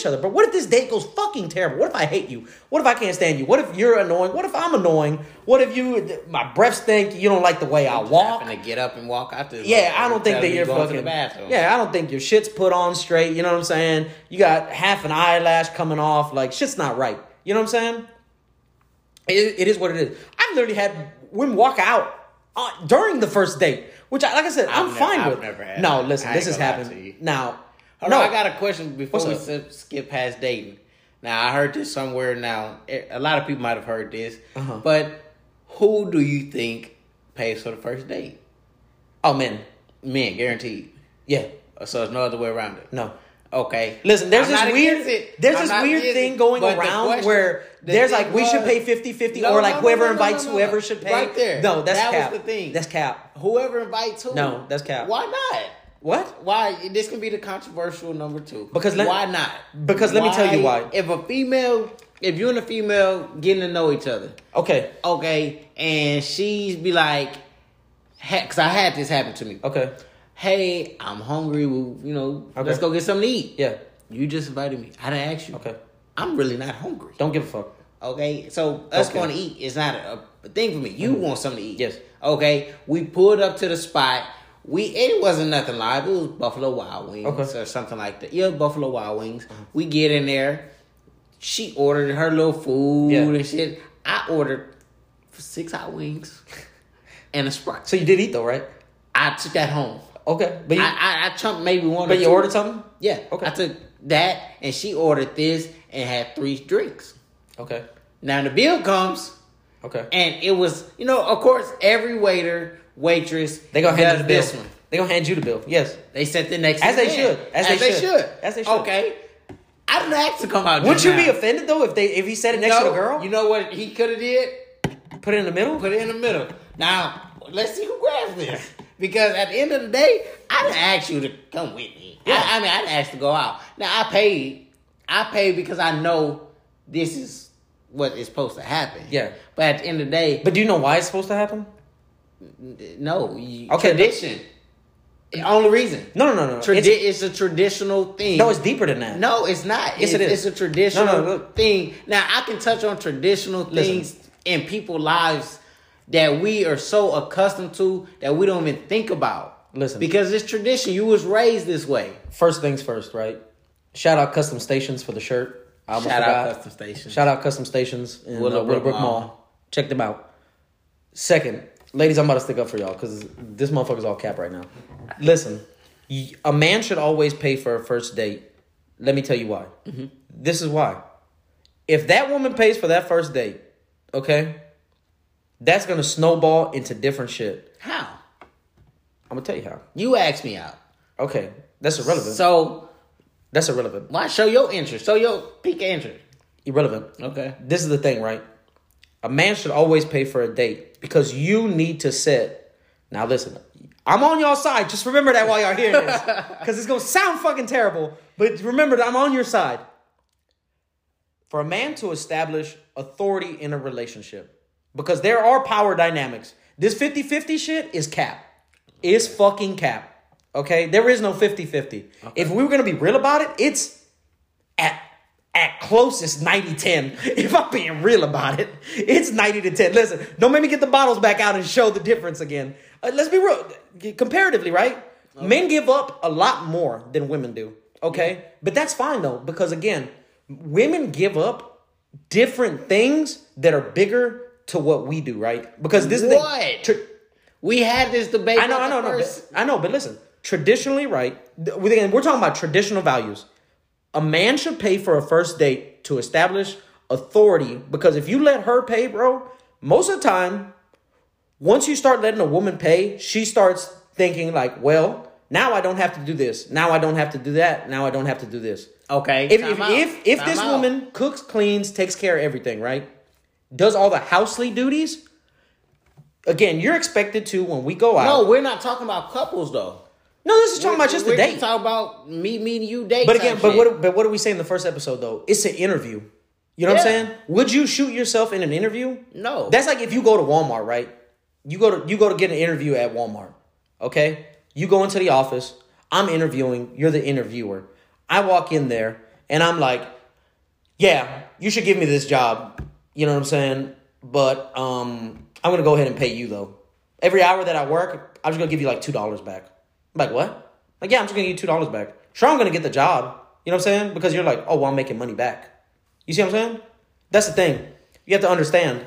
each other. But what if this date goes fucking terrible? What if I hate you? What if I can't stand you? What if you're annoying? What if I'm annoying? What if you my breath stink? You don't like the way I walk? Having to get up and walk out the Yeah, I don't think that you you're fucking. the bathroom. Yeah, I don't think your shit's put on straight. You know what I'm saying? You got half an eyelash coming off. Like shit's not right. You know what I'm saying? It, it is what it is. I've literally had women walk out uh, during the first date, which, I, like I said, I'm never- fine I've with. no, listen, I this has gonna lie to happened. Now, No, I got a question before What's we up? skip, past dating. Now I heard this somewhere. Now a lot of people might have heard this, Uh-huh. but who do you think pays for the first date? oh man, Men, guaranteed. yeah, So there's no other way around it. no. Okay. Listen, there's I'm this weird it. there's I'm this weird thing it. going But the around question- where there's like we should pay 50-50 No, or like no, whoever no, invites whoever should pay. Right there. No, that's That was the thing. That's cap. Whoever invites who? No, that's cap. Why not? What? Why this can be the controversial number two? Because let- why not? because let me tell you why. If a female, if you and a female getting to know each other, Okay. okay, and she's be like, because I had this happen to me. Okay. hey, I'm hungry. Well, you know, Okay. let's go get something to eat. Yeah. You just invited me. I didn't ask you. Okay. I'm really not hungry. Don't give a fuck. Okay, so us Okay. Mm-hmm. going to eat is not a, a thing for me. You want something to eat. Yes. Okay, we pulled up to the spot. We it wasn't nothing live. It was Buffalo Wild Wings Okay. Or something like that. Yeah, Buffalo Wild Wings. Uh-huh. We get in there. She ordered her little food Yeah. and shit. I ordered six hot wings [laughs] and a sprite. So you did eat though, right? I took that home. Okay. But you, I, I, I chunked maybe one. but you two. ordered something? Yeah. Okay. I took that, and she ordered this and had three drinks. Okay. Now the bill comes. Okay. And it was, you know, of course, every waiter, waitress, They gonna hand you the bill. this one. They gonna hand you the bill. Yes. They set the next As they the should. man. As they should. should. As they should. Okay. I didn't ask to come out. Would just you now. be offended though if they if he said it next to the girl? You know what he could have did? Put it in the middle. Put it in the middle. Now let's see who grabs this. Because at the end of the day, I didn't ask you to come with me. Yeah. I, I mean, I didn't ask to go out. Now I paid. I paid because I know this is what is supposed to happen. Yeah. But at the end of the day, But do you know why it's supposed to happen? No, you, Okay, tradition. The only reason. No, no, no, no. Tradi- It's- it's, a traditional thing. no, it's deeper than that. No, it's not. Yes, it's, it is. It's a traditional No, no, thing. Now, I can touch on traditional Listen. things in people's lives that we are so accustomed to that we don't even think about. Listen. because it's tradition. You was raised this way. First things first, right? Shout out Custom Stations for the shirt. Shout out. Custom Stations. Shout out Custom Stations in Willowbrook uh, Willowbrook Mall. Mall. Check them out. Second, ladies, I'm about to stick up for y'all because this motherfucker's all cap right now. Listen, a man should always pay for a first date. Let me tell you why. Mm-hmm. This is why. If that woman pays for that first date, okay, that's gonna snowball into different shit. How? I'm gonna tell you how. You asked me out. Okay, that's irrelevant. So that's irrelevant. why show your interest? Show your peak interest. Irrelevant. Okay. this is the thing, right? A man should always pay for a date because you need to set. Now, listen, I'm on your side. Just remember that while y'all hearing this, [laughs] because it's gonna sound fucking terrible. But remember that I'm on your side. For a man to establish authority in a relationship, because there are power dynamics. This 50 50 shit is cap. Is fucking cap. Okay? There is no 50 50. If we were gonna be real about it, it's at at closest 90 10 if i'm being real about it it's 90 to 10 listen don't make me get the bottles back out and show the difference again Uh, let's be real comparatively right men give up a lot more than women do okay but that's fine though because again women give up different things that are bigger to what we do right because this is the What? We had this debate. I know, I know, the I know, but, I know, but listen. Traditionally, right? th- We're talking about traditional values. A man should pay for a first date to establish authority because if you let her pay, bro, most of the time, once you start letting a woman pay, she starts thinking like, well, now I don't have to do this. Now I don't have to do that. Now I don't have to do this. Okay. If if if, if Time this out. woman cooks, cleans, takes care of everything, right? Does all the housely duties? Again, you're expected to when we go out. No, we're not talking about couples though. No, this is talking about just the we're date. talking about me meeting you date. But again, but shit. what but what do we say in the first episode though? It's an interview. You know what I'm saying? Would you shoot yourself in an interview? No. That's like if you go to Walmart, right? You go to you go to get an interview at Walmart. Okay? You go into the office. I'm interviewing. You're the interviewer. I walk in there and I'm like, "Yeah, you should give me this job." You know what I'm saying? But um, I'm gonna go ahead and pay you though. Every hour that I work, I'm just gonna give you like two dollars back. Like, what? Like, yeah, I'm just gonna give you two dollars back. Sure, I'm gonna get the job. You know what I'm saying? Because you're like, oh, well, I'm making money back. You see what I'm saying? That's the thing. You have to understand.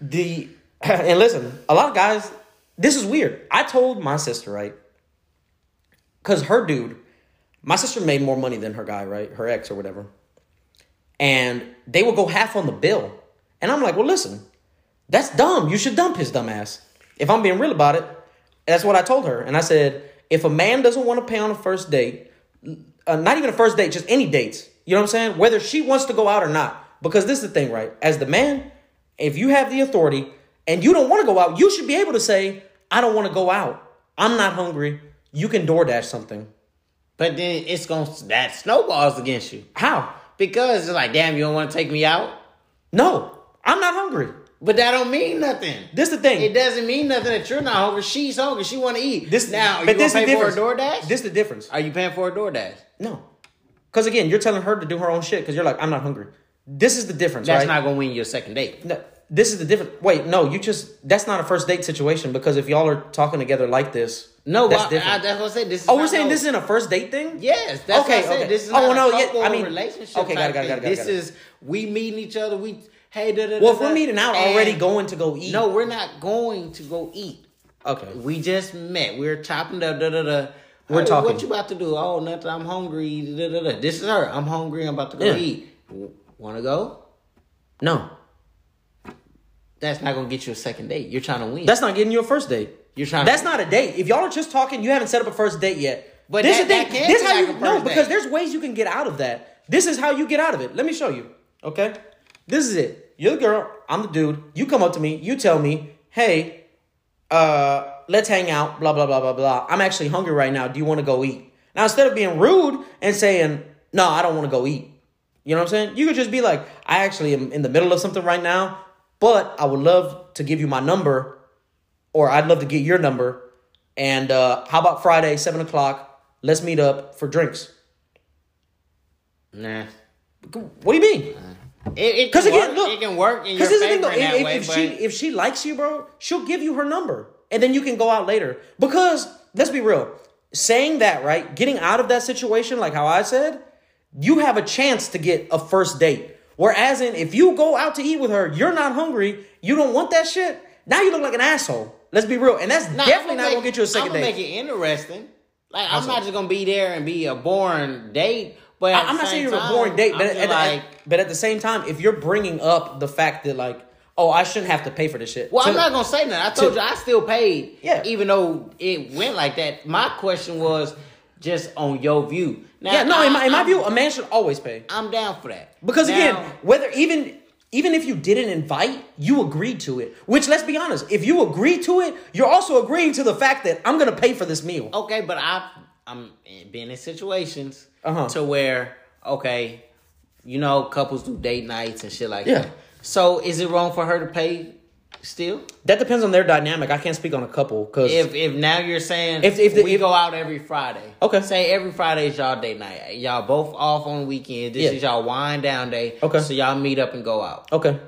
The [laughs] and listen, a lot of guys. This is weird. I told my sister right, because her dude, my sister made more money than her guy, right? Her ex or whatever, and they would go half on the bill. And I'm like, well, listen, that's dumb. You should dump his dumb ass. If I'm being real about it, that's what I told her. And I said, if a man doesn't want to pay on a first date, uh, not even a first date, just any dates, you know what I'm saying? Whether she wants to go out or not. Because this is the thing, right? As the man, if you have the authority and you don't want to go out, you should be able to say, I don't want to go out. I'm not hungry. You can DoorDash something. But then it's gonna that snowballs against you How? because it's like, damn, you don't want to take me out. No, I'm not hungry. But that don't mean nothing. This the thing. It doesn't mean nothing that you're not hungry. She's hungry. She want to eat. This now, but you this gonna the pay for a difference. DoorDash? This is the difference. Are you paying for a DoorDash? No, because again, you're telling her to do her own shit because you're like, I'm not hungry. This is the difference, That's right? not gonna win you a second date. No, this is the difference. Wait, no, you just that's not a first date situation because if y'all are talking together like this, No, that's but I. That's what I said. This is oh, we're saying no- this isn't a first date thing. Yes, that's Okay, what I said. okay. This is Oh, not well, a no, yeah, I mean- relationship. okay, got it, got it, got it, got it, This got it. is we meeting each other. We hey, da, da, Well, if we're meeting out already, going to go eat. No, we're not going to go eat. Okay. We just met. We're chopping the da da da. We're Hey, talking. What you about to do? Oh, nothing. I'm hungry. Da, da, da. This is her. I'm hungry. I'm about to go Yeah. eat. Want to go? No, That's not gonna get you a second date. You're trying to win. that's not getting you a first date. You're trying to- That's not a date. If y'all are just talking, you haven't set up a first date yet. But this that- is the thing. that can this be how like you a no first because date. there's ways you can get out of that. This is how you get out of it. Let me show you. Okay, this is it. You're the girl. I'm the dude. You come up to me. You tell me, hey, uh, let's hang out. Blah blah blah blah blah. I'm actually hungry right now. Do you want to go eat? Now instead of being rude and saying no, I don't want to go eat. You know what I'm saying? You could just be like, I actually am in the middle of something right now, but I would love to give you my number, or I'd love to get your number. And uh, how about Friday, seven o'clock? Let's meet up for drinks. nah. What do you mean? It Because again, work. look, it can work Because this is the thing, though. If, way. if she if she likes you, bro, she'll give you her number, and then you can go out later. Because let's be real, saying that right, getting out of that situation, like how I said, you have a chance to get a first date. Whereas in if you go out to eat with her, you're not hungry, you don't want that shit. Now you look like an asshole. Let's be real, and that's Nah, definitely I'ma not make- gonna get you a 2nd I'ma date. make it interesting. Like I'm not just gonna be there and be a boring date. But I, I'm not saying you're a boring date, but at, like, but at the same time, if you're bringing up the fact that like, oh, I shouldn't have to pay for this shit. well, to- I'm not gonna say that. I told to- you I still paid. Yeah. Even though it went like that. My question was just on your view. Now, yeah, no, in my, in my I'm- view, a man should always pay. I'm down for that Because Now- again, whether even even if you didn't invite, you agreed to it. Which let's be honest, if you agree to it, you're also agreeing to the fact that I'm gonna pay for this meal. Okay, but I I'm been in situations Uh-huh. to where okay, you know, couples do date nights and shit like Yeah. that. So is it wrong for her to pay still? That depends on their dynamic. I can't speak on a couple because If if now you're saying If- if the- we if- go out every Friday, Okay. say every Friday is y'all date night. Y'all both off on weekend. This Yeah. is y'all wind down day. Okay. so y'all meet up and go out. okay,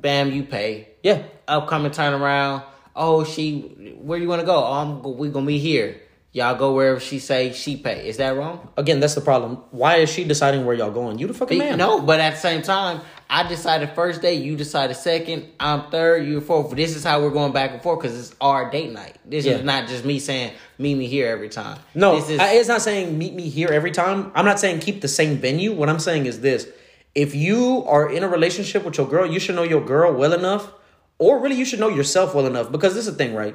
Bam, you pay. yeah, Upcoming turnaround. Oh, she, where you want to go? Oh, I'm, we gonna be here. Y'all go wherever she say she pay. Is that wrong? again, that's the problem. Why is she deciding where y'all going? You the fucking man. No, but at the same time, I decided first day, you decided second, I'm third, you're fourth. This is how we're going back and forth because it's our date night. This Yeah. is not just me saying meet me here every time. No, this is I- it's not saying meet me here every time. I'm not saying keep the same venue. What I'm saying is this: if you are in a relationship with your girl, you should know your girl well enough, or really you should know yourself well enough. Because this is the thing, right?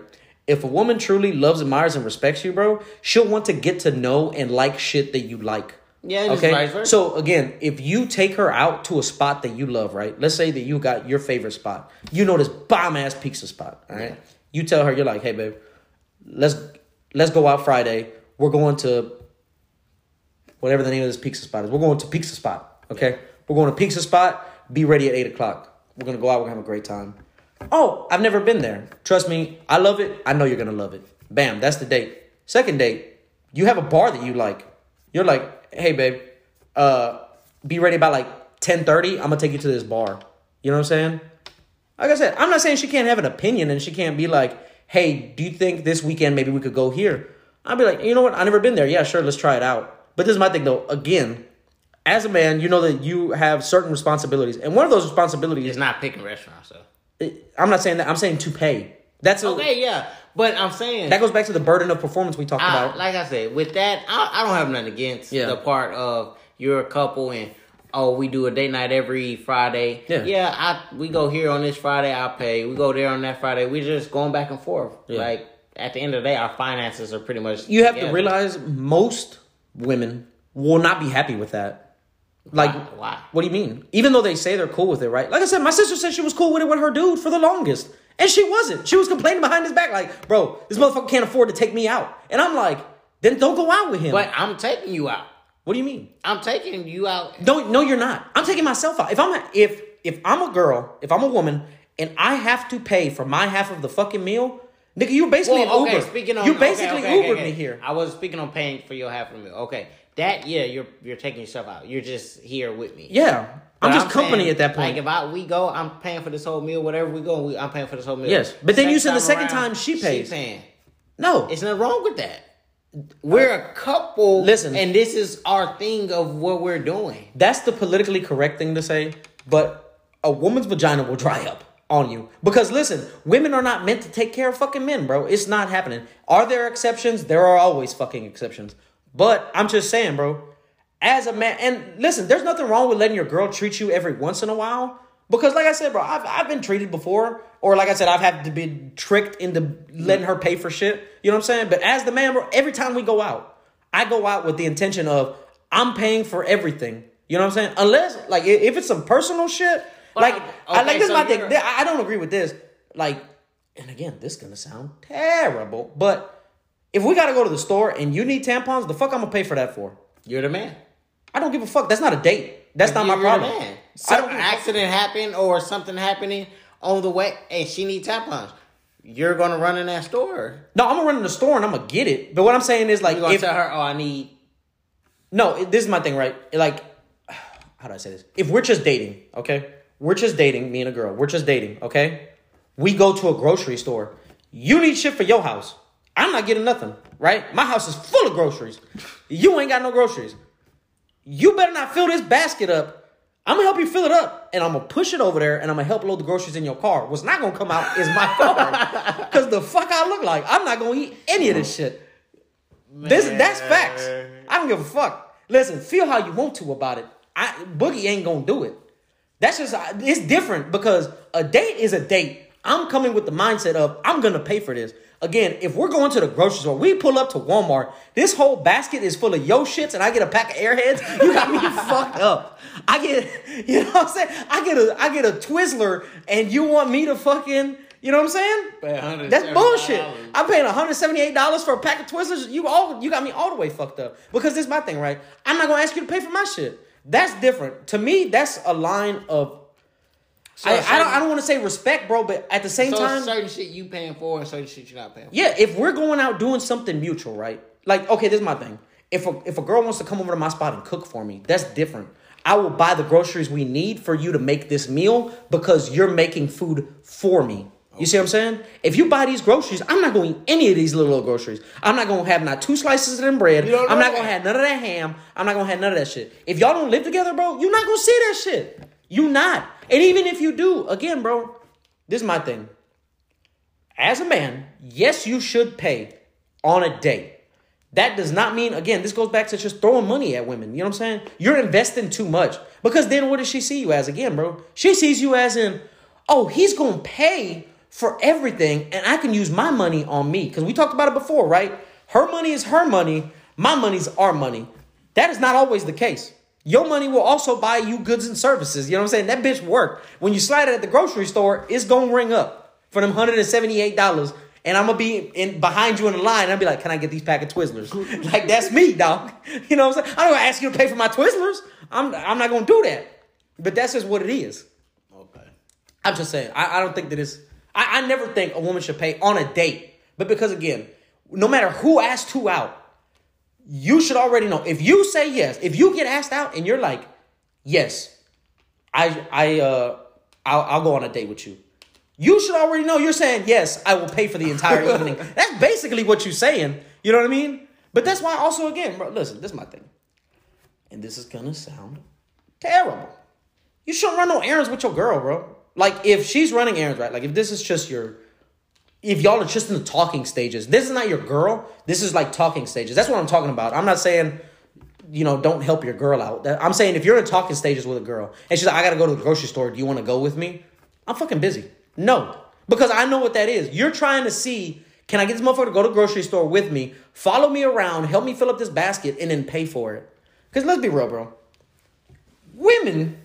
If a woman truly loves, admires, and respects you, bro, she'll want to get to know and like shit that you like. Yeah, Okay. So again, if you take her out to a spot that you love, right? Let's say that you got your favorite spot. You know this bomb ass pizza spot. All right. Yeah. You tell her you're like, hey babe, let's let's go out Friday. We're going to whatever the name of this pizza spot is. We're going to pizza spot. Okay. We're going to pizza spot. Be ready at eight o'clock. We're gonna go out. We're gonna have a great time. Oh, I've never been there. Trust me, I love it. I know you're gonna love it. Bam, that's the date. Second date, you have a bar that you like. You're like, hey babe, uh, be ready by like 10:30. I'm gonna take you to this bar. You know what I'm saying? Like I said, I'm not saying she can't have an opinion and she can't be like, hey, do you think this weekend maybe we could go here? I'd be like, you know what? I've never been there. Yeah, sure, let's try it out. But this is my thing though. Again, as a man, you know that you have certain responsibilities, and one of those responsibilities is not picking restaurants. So I'm not saying that. I'm saying to pay. That's a, okay, yeah, but I'm saying that goes back to the burden of performance we talked I, about. like I said, with that, I, I don't have nothing against Yeah. the part of you're a couple and oh, we do a date night every Friday. Yeah. yeah. I we go here on this Friday, I pay. We go there on that Friday. We just going back and forth. Yeah. Like at the end of the day, our finances are pretty much. you have to realize most women will not be happy with that. Like, Why? Why? what do you mean? Even though they say they're cool with it, right? Like I said, my sister said she was cool with it with her dude for the longest, and she wasn't. She was complaining behind his back, like, "Bro, this motherfucker can't afford to take me out," and I'm like, "Then don't go out with him." But I'm taking you out. what do you mean? I'm taking you out. No, no, you're not. I'm taking myself out. If I'm a, if if I'm a girl, if I'm a woman, and I have to pay for my half of the fucking meal, nigga, you're basically Well, an okay, Uber. speaking on you basically okay, okay, Ubered me here. I was speaking on paying for your half of the meal. Okay, that yeah, you're you're taking yourself out. You're just here with me. Yeah, I'm But just company saying, at that point. Like if I we go, I'm paying for this whole meal. Whatever we go, we, I'm paying for this whole meal. Yes, but then you said the second around, time she pays. paying. no, It's nothing wrong with that. We're a couple. Listen. and this is our thing of what we're doing. that's the politically correct thing to say, but a woman's vagina will dry up on you. Because listen, women are not meant to take care of fucking men, bro. It's not happening. Are there exceptions? There are always fucking exceptions. But I'm just saying, bro, as a man, and listen, there's nothing wrong with letting your girl treat you every once in a while. Because like I said, bro, I've, I've been treated before. Or like I said, I've had to be tricked into letting her pay for shit. You know what I'm saying? But as the man, bro, every time we go out, I go out with the intention of I'm paying for everything. You know what I'm saying? Unless like if it's some personal shit, like I like this is so my thing. I I don't agree with this. Like, and again, this is gonna sound terrible, but if we gotta go to the store and you need tampons, the fuck I'm gonna pay for that for? You're the man. I don't give a fuck. That's not a date. That's not my You're problem. The man. Some don't give a fuck. accident happened or something happening on the way, and she needs tampons. You're gonna run in that store. No, I'm gonna run in the store and I'm gonna get it. But what I'm saying is like, You're gonna if tell her, "Oh, I need." no, it- this is my thing, right? Like, how do I say this? If we're just dating, okay, we're just dating, me and a girl, we're just dating, okay. We go to a grocery store. You need shit for your house. I'm not getting nothing, right? My house is full of groceries. You ain't got no groceries. You better not fill this basket up. I'm gonna help you fill it up, and I'm gonna push it over there, and I'm gonna help load the groceries in your car. What's not gonna come out is my [laughs] car, because the fuck I look like. I'm not gonna eat any of this shit. This that's facts. I don't give a fuck. Listen, feel how you want to about it. I Boogie ain't gonna do it. That's just it's different because a date is a date. I'm coming with the mindset of I'm gonna pay for this. Again, if we're going to the grocery store, we pull up to Walmart. This whole basket is full of yo shits, and I get a pack of airheads. [laughs] You got me [laughs] fucked up. I get, [laughs] you know what I'm saying? I get a, I get a Twizzler, and you want me to fucking, you know what I'm saying? That's bullshit. I'm paying 178 dollars for a pack of Twizzlers. You all, you got me all the way fucked up. Because this is my thing, right? I'm not gonna ask you to pay for my shit. That's different. To me, that's a line of. So I, I don't. I don't want to say respect, bro, but at the same So time, certain shit you paying for and certain shit you're not paying for. yeah. If we're going out doing something mutual, right? Like, okay, this is my thing. If a, if a girl wants to come over to my spot and cook for me, that's different. I will buy the groceries we need for you to make this meal because you're making food for me. You see what I'm saying? If you buy these groceries, I'm not going to eat any of these little, little groceries. I'm not going to have not two slices of them bread. I'm not going to have none of that ham. I'm not going to have none of that shit. If y'all don't live together, bro, you're not going to see that shit. You not. And even if you do, again, bro, this is my thing. As a man, yes, you should pay on a date. That does not mean, again, this goes back to just throwing money at women. You know what I'm saying? You're investing too much. Because then what does she see you as again, bro? She sees you as in, oh, he's going to pay for everything and I can use my money on me. Because we talked about it before, right? Her money is her money, my money's our money. That is not always the case. Your money will also buy you goods and services. You know what I'm saying? That bitch work. When you slide it at the grocery store, it's gonna ring up for them $178. And I'm gonna be in behind you in the line. And I'll be like, "Can I get these pack of Twizzlers?" [laughs] like that's me, dog. [laughs] You know what I'm saying? I don't gonna ask you to pay for my Twizzlers. I'm I'm not gonna do that. But that's just what it is. Okay. I'm just saying. I, I don't think that it's. I, I never think a woman should pay on a date. But because again, no matter who asked who out, you should already know. If you say yes, if you get asked out and you're like, yes, I I uh I'll, I'll go on a date with you. You should already know you're saying yes. I will pay for the entire [laughs] evening. That's basically what you're saying. You know what I mean? But that's why also again, bro. Listen, this is my thing, and this is gonna sound terrible. You shouldn't run no errands with your girl, bro. Like if she's running errands, right? Like if this is just your if y'all are just in the talking stages, this is not your girl. This is like talking stages. That's what I'm talking about. I'm not saying, you know, don't help your girl out. I'm saying if you're in talking stages with a girl and she's like, I gotta go to the grocery store. Do you want to go with me? I'm fucking busy. No, because I know what that is. You're trying to see, can I get this motherfucker to go to the grocery store with me, follow me around, help me fill up this basket, and then pay for it? Because let's be real, bro. Women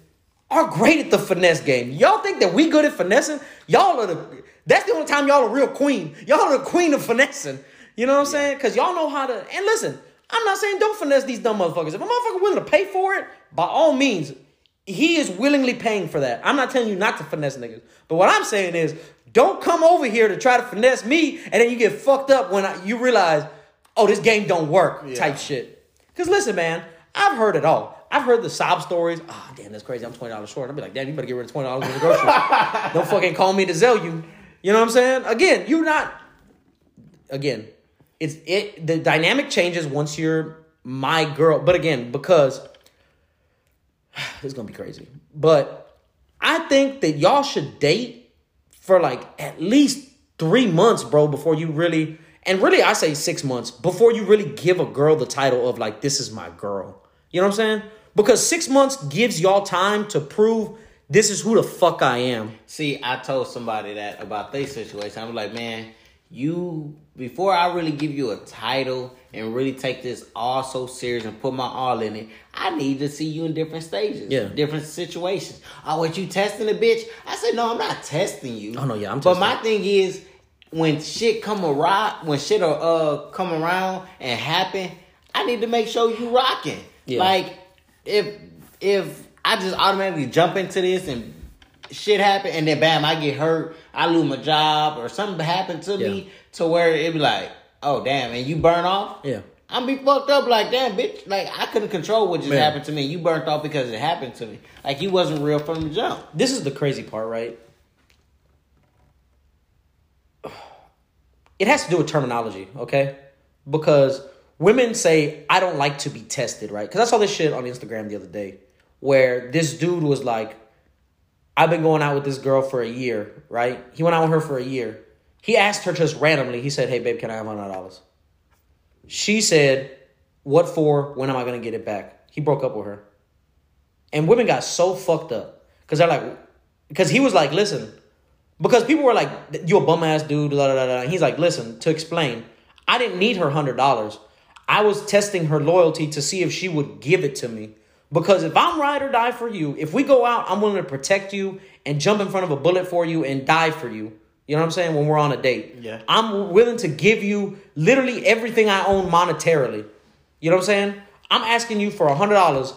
are great at the finesse game. Y'all think that we good at finessing? Y'all are the that's the only time y'all are real queen. Y'all are the queen of finessing. You know what I'm saying? Cause y'all know how to and listen, I'm not saying don't finesse these dumb motherfuckers. If a motherfucker willing to pay for it, by all means, he is willingly paying for that. I'm not telling you not to finesse niggas, but what I'm saying is, don't come over here to try to finesse me, and then you get fucked up when I, you realize, oh, this game don't work, type shit. Because listen, man, I've heard it all. I've heard the sob stories. Ah, damn, that's crazy. I'm twenty dollars short. I'll be like, damn, you better get rid of twenty dollars in the grocery. [laughs] don't fucking call me to sell you. You know what I'm saying? Again, you're not. Again, it's it. The dynamic changes once you're my girl. But again, because [sighs] is gonna be crazy. But I think that y'all should date for like at least three months, bro, before you really and really I say six months before you really give a girl the title of like this is my girl. You know what I'm saying? Because six months gives y'all time to prove this is who the fuck I am. See, I told somebody that about their situation. I was like, man, you before I really give you a title and really take this all so serious and put my all in it, I need to see you in different stages, Yeah. different situations. Oh, what you testing a bitch? I said, no, I'm not testing you. Oh, no, yeah, I'm But testing. my thing is, when shit come around, when shit uh come around and happen, I need to make sure you rocking. Yeah. Like if if I just automatically jump into this and shit happen and then bam, I get hurt, I lose my job or something happened to Yeah. me to where it be like, oh damn, and you burn off. Yeah. I'm be fucked up like damn bitch. Like I couldn't control what just Man. happened to me. You burnt off because it happened to me. Like you wasn't real from the jump. This is the crazy part, right? It has to do with terminology, okay? Because women say, I don't like to be tested, right? Because I saw this shit on Instagram the other day where this dude was like, I've been going out with this girl for a year, right? He went out with her for a year. He asked her just randomly, he said, Hey, babe, can I have $100? She said, What for? When am I going to get it back? He broke up with her. And women got so fucked up because they're like, because he was like, listen, because people were like, you a bum ass dude, da, da, da. And he's like, listen, to explain, I didn't need her hundred dollars. I was testing her loyalty to see if she would give it to me. Because if I'm ride or die for you, if we go out, I'm willing to protect you and jump in front of a bullet for you and die for you. You know what I'm saying? When we're on a date. Yeah. I'm willing to give you literally everything I own monetarily. You know what I'm saying? I'm asking you for a hundred dollars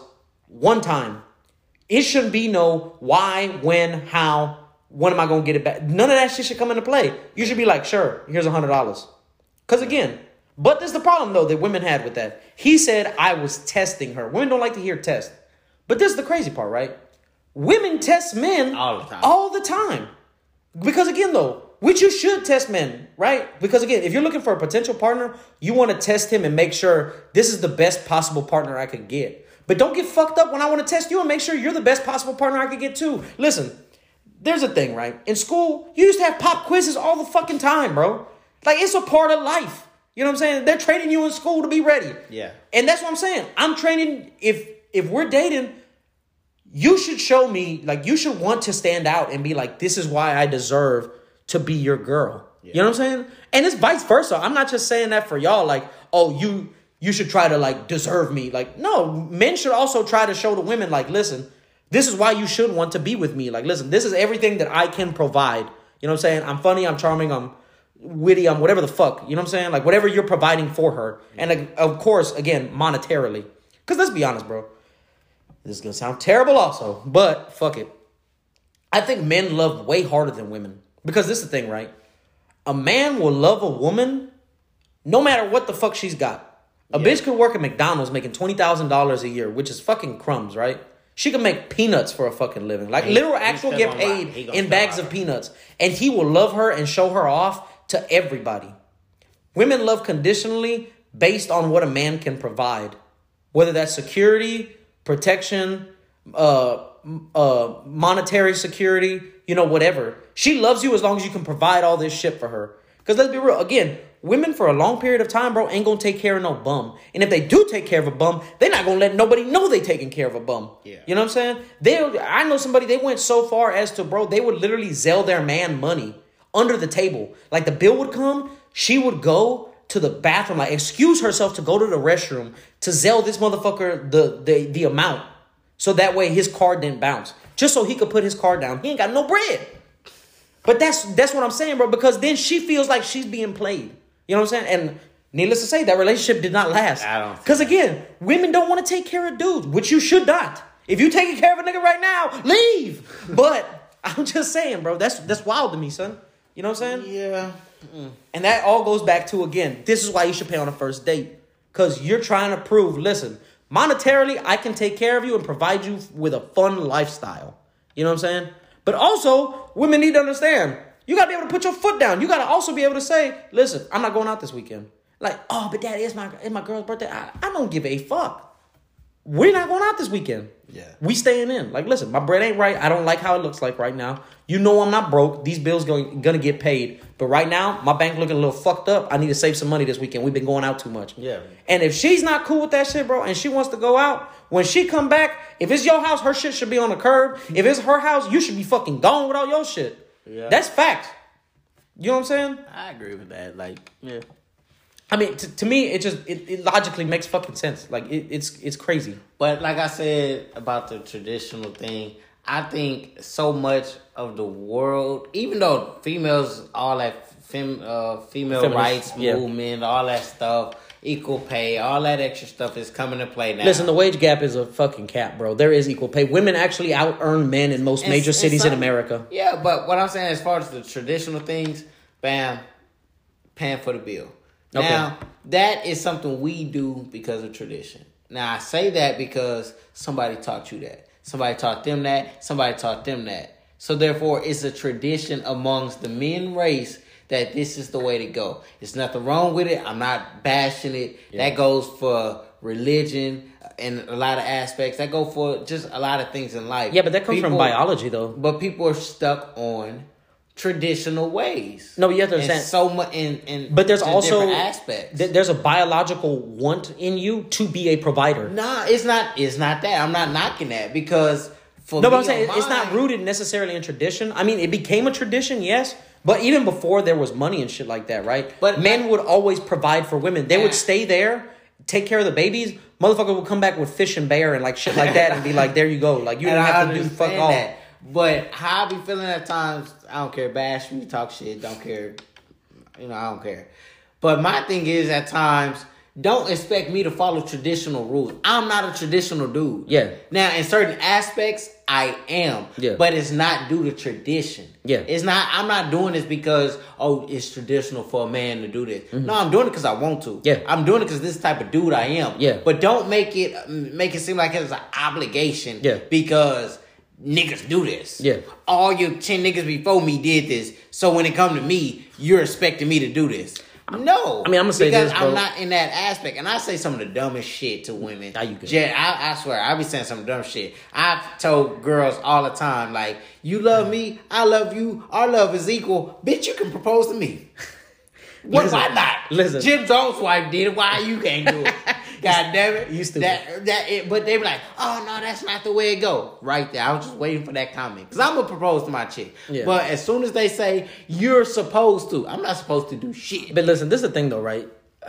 one time. It shouldn't be no why, when, how, when am I gonna get it back? None of that shit should come into play. You should be like, sure, here's a hundred dollars. Cause again, but there's the problem though that women had with that. He said I was testing her. Women don't like to hear test. But this is the crazy part, right? Women test men All the time. All the time. Because again, though, which you should test men, right? Because again, if you're looking for a potential partner, you want to test him and make sure this is the best possible partner I could get. But don't get fucked up when I want to test you and make sure you're the best possible partner I could get too. Listen, there's a thing, right? In school, you used to have pop quizzes all the fucking time, bro. Like it's a part of life. You know what I'm saying? They're training you in school to be ready. Yeah. And that's what I'm saying. I'm training if if we're dating, you should show me like you should want to stand out and be like this is why I deserve to be your girl. You know what I'm saying? And it's vice versa. I'm not just saying that for y'all like, "Oh, you you should try to like deserve me." Like, no, men should also try to show the women like, "Listen, this is why you should want to be with me." Like, listen, this is everything that I can provide. You know what I'm saying? I'm funny, I'm charming, I'm witty, I'm whatever the fuck. You know what I'm saying? Like whatever you're providing for her. And like, of course, again, monetarily. Cuz let's be honest, bro. This is gonna sound terrible also, but fuck it. I think men love way harder than women. Because this is the thing, right? A man will love a woman no matter what the fuck she's got. A bitch could work at McDonald's making twenty thousand dollars a year, which is fucking crumbs, right? She can make peanuts for a fucking living. Like He- literal actual get paid in bags of peanuts. And he will love her and show her off to everybody. Women love conditionally based on what a man can provide, whether that's security, protection, uh, uh, monetary security, you know, whatever. She loves you as long as you can provide all this shit for her. Because let's be real, again, women for a long period of time, bro, ain't gonna take care of no bum. And if they do take care of a bum, they're not gonna let nobody know they taking care of a bum. Yeah. You know what I'm saying? They, I know somebody. They went so far as to, bro, they would literally sell their man money under the table. Like the bill would come, she would go to the bathroom, like excuse herself to go to the restroom to sell this motherfucker the the the amount, so that way his card didn't bounce, just so he could put his card down. He ain't got no bread. But that's that's what I'm saying, bro. Because then she feels like she's being played. You know what I'm saying? And needless to say, that relationship did not last. I don't Because again, women don't want to take care of dudes, which you should not. If you taking care of a nigga right now, leave. But [laughs] I'm just saying, bro, that's that's wild to me, son. You know what I'm saying? Yeah. Mm. And that all goes back to again, this is why you should pay on a first date. Cause you're trying to prove, listen, monetarily, I can take care of you and provide you with a fun lifestyle. You know what I'm saying? But also, women need to understand, you gotta be able to put your foot down. You gotta also be able to say, listen, I'm not going out this weekend. Like, oh, but daddy, it's my it's my girl's birthday. I, I don't give a fuck. We're not going out this weekend. Yeah. We staying in. Like, listen, my bread ain't right. I don't like how it looks like right now. You know I'm not broke. These bills going gonna get paid. But right now, my bank looking a little fucked up. I need to save some money this weekend. We've been going out too much. Yeah. And if she's not cool with that shit, bro, and she wants to go out, when she come back, if it's your house, her shit should be on the curb. If it's her house, you should be fucking gone with all your shit. Yeah. That's fact. You know what I'm saying? I agree with that. Like, yeah. I mean, to, to me, it just it, it logically makes fucking sense. Like it, it's it's crazy. But like I said about the traditional thing, I think so much of the world, even though females, all that fem, uh, female Feminist, rights yeah. movement, all that stuff, equal pay, all that extra stuff is coming to play now. Listen, the wage gap is a fucking cap, bro. There is equal pay. Women actually out earn men in most And- major and cities in America. Yeah, but what I'm saying as far as the traditional things, bam, paying for the bill. Okay. Now, that is something we do because of tradition. Now, I say that because somebody taught you that. Somebody taught them that. Somebody taught them that. So, therefore, it's a tradition amongst the men race that this is the way to go. It's nothing wrong with it. I'm not bashing it. That goes for religion and a lot of aspects. That go for just a lot of things in life. Yeah, but that comes from biology, though. but people are stuck on traditional ways. No, you have to And understand. so much in, in But there's also aspects. th- there's a biological want in you to be a provider. nah, it's not. It's not that. I'm not knocking that because for No, but me I'm saying on it's not rooted necessarily in tradition. I mean, it became a tradition, yes, but even before there was money and shit like that, right? But- men would always provide for women. They Yeah. would stay there, take care of the babies. Motherfucker would come back with fish and bear and like shit like that, and be like, "There you go." Like you don't I have to do fuck all. that. But how I be feeling at times, I don't care. Bash me, talk shit, don't care. You know, I don't care. But my thing is, at times, don't expect me to follow traditional rules. I'm not a traditional dude. Yeah. Now, in certain aspects, I am. Yeah. But it's not due to tradition. Yeah. It's not. I'm not doing this because oh, it's traditional for a man to do this. No, I'm doing it because I want to. Mm-hmm. Yeah. I'm doing it because this type of dude I am. Yeah. But don't make it make it seem like it's an obligation. Yeah. Because niggas do this. Yeah. All your 10 niggas before me did this. So when it come to me, you're expecting me to do this. No. I mean, I'ma say because this. I'm not in that aspect. And I say some of the dumbest shit to women. Now you good. Jet, I, I swear, I be saying some dumb shit. I've told girls all the time, like, you love me, I love you, our love is equal. Bitch, you can propose to me. [laughs] What Listen, why not? listen. Jim Jones' wife did it. Why you can't do it? [laughs] God damn it! You stupid. That that it, but they be like, oh no, that's not the way it go. Right there, I was just waiting for that comment because I'm gonna propose to my chick. Yeah. But as soon as they say you're supposed to, I'm not supposed to do shit. But listen, this is the thing though, right? [sighs]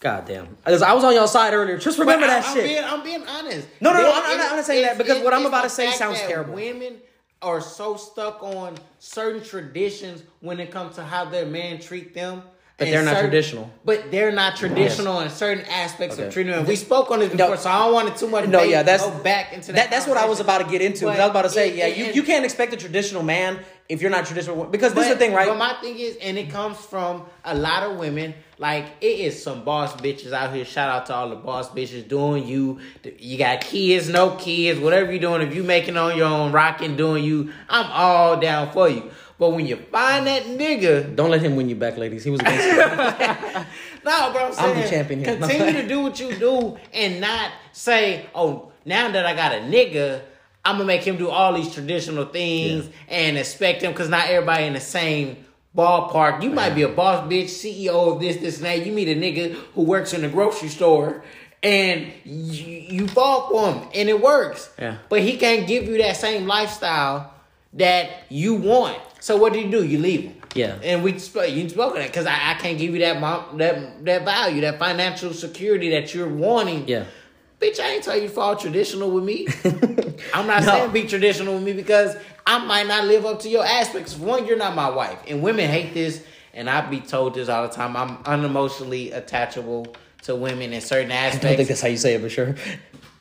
God damn. Because I was on your side earlier. Just remember I- that I'm shit. Being, I'm being honest. No, no, no, I'm not- I'm not saying that because what I'm about to say sounds terrible. Women are so stuck on certain traditions when it comes to how their man treat them. But they're not certain- traditional. But they're not traditional in certain aspects Okay. of treating them. We spoke on this before, so I don't want to too much. No, yeah, that's go back into that. that, that's what I was about to get into. But I was about to say, it- yeah, it- you, you can't expect a traditional man if you're not traditional. Because this is the thing, right? But my thing is, and it comes from a lot of women. Like it is some boss bitches out here. Shout out to all the boss bitches doing you. You got kids, no kids, whatever you're doing. If you making on your own, rocking, doing you, I'm all down for you. But when you find that nigga, Don't let him win you back, ladies. He was against you. [laughs] no, bro, I'm saying I'm the champion here. continue to [laughs] do what you do and not say, oh, now that I got a nigga, I'm gonna make him do all these traditional things and expect him because not everybody in the same ballpark. You might be a boss bitch, CEO of this, this, and that. You meet a nigga who works in a grocery store. And you, you fall for him, and it works. Yeah. But he can't give you that same lifestyle that you want. So what do you do? You leave him. Yeah. And we. You spoke on that because I, I can't give you that mom, that that value, that financial security that you're wanting. Yeah. Bitch, I ain't tell you to fall traditional with me. [laughs] I'm not No. saying be traditional with me because I might not live up to your aspects. One, you're not my wife, and women hate this. And I be told this all the time. I'm unemotionally attachable to women in certain aspects. I don't think that's how you say it, but sure.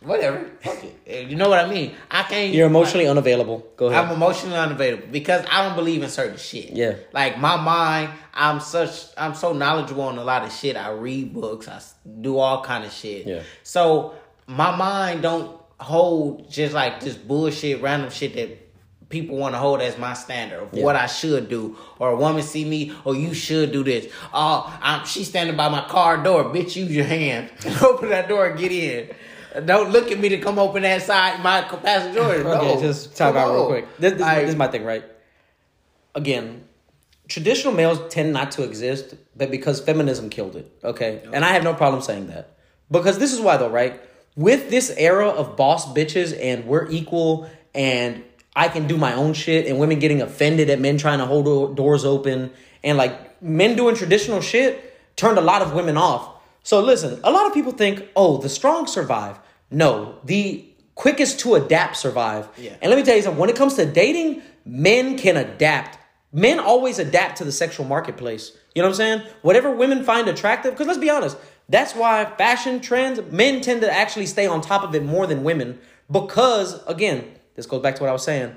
Whatever. Fuck it. Eh, You know what I mean? I can't. You're emotionally unavailable. Go ahead. I'm emotionally unavailable because I don't believe in certain shit. Yeah. Like my mind, I'm such I'm so knowledgeable on a lot of shit. I read books, I do all kind of shit. Yeah. So my mind don't hold just like this bullshit, random shit that people want to hold as my standard of what I should do. Or a woman see me, or you should do this. Oh, I'm, she's standing by my car door. Bitch, use your hand. [laughs] open that door and get in. Don't look at me to come open that side, my passenger door. [laughs] Okay, just talk Come out real quick. This, this, Like- this is my thing, right? Again, traditional males tend not to exist, but because feminism killed it. Okay, and I have no problem saying that because this is why, though, right? With this era of boss bitches and we're equal and I can do my own shit and women getting offended at men trying to hold doors open and like men doing traditional shit turned a lot of women off. So listen, a lot of people think, oh, the strong survive. No, the quickest to adapt survive. Yeah. And let me tell you something, when it comes to dating, men can adapt. Men always adapt to the sexual marketplace. You know what I'm saying? Whatever women find attractive, because let's be honest, that's why fashion trends, men tend to actually stay on top of it more than women. Because, again, this goes back to what I was saying.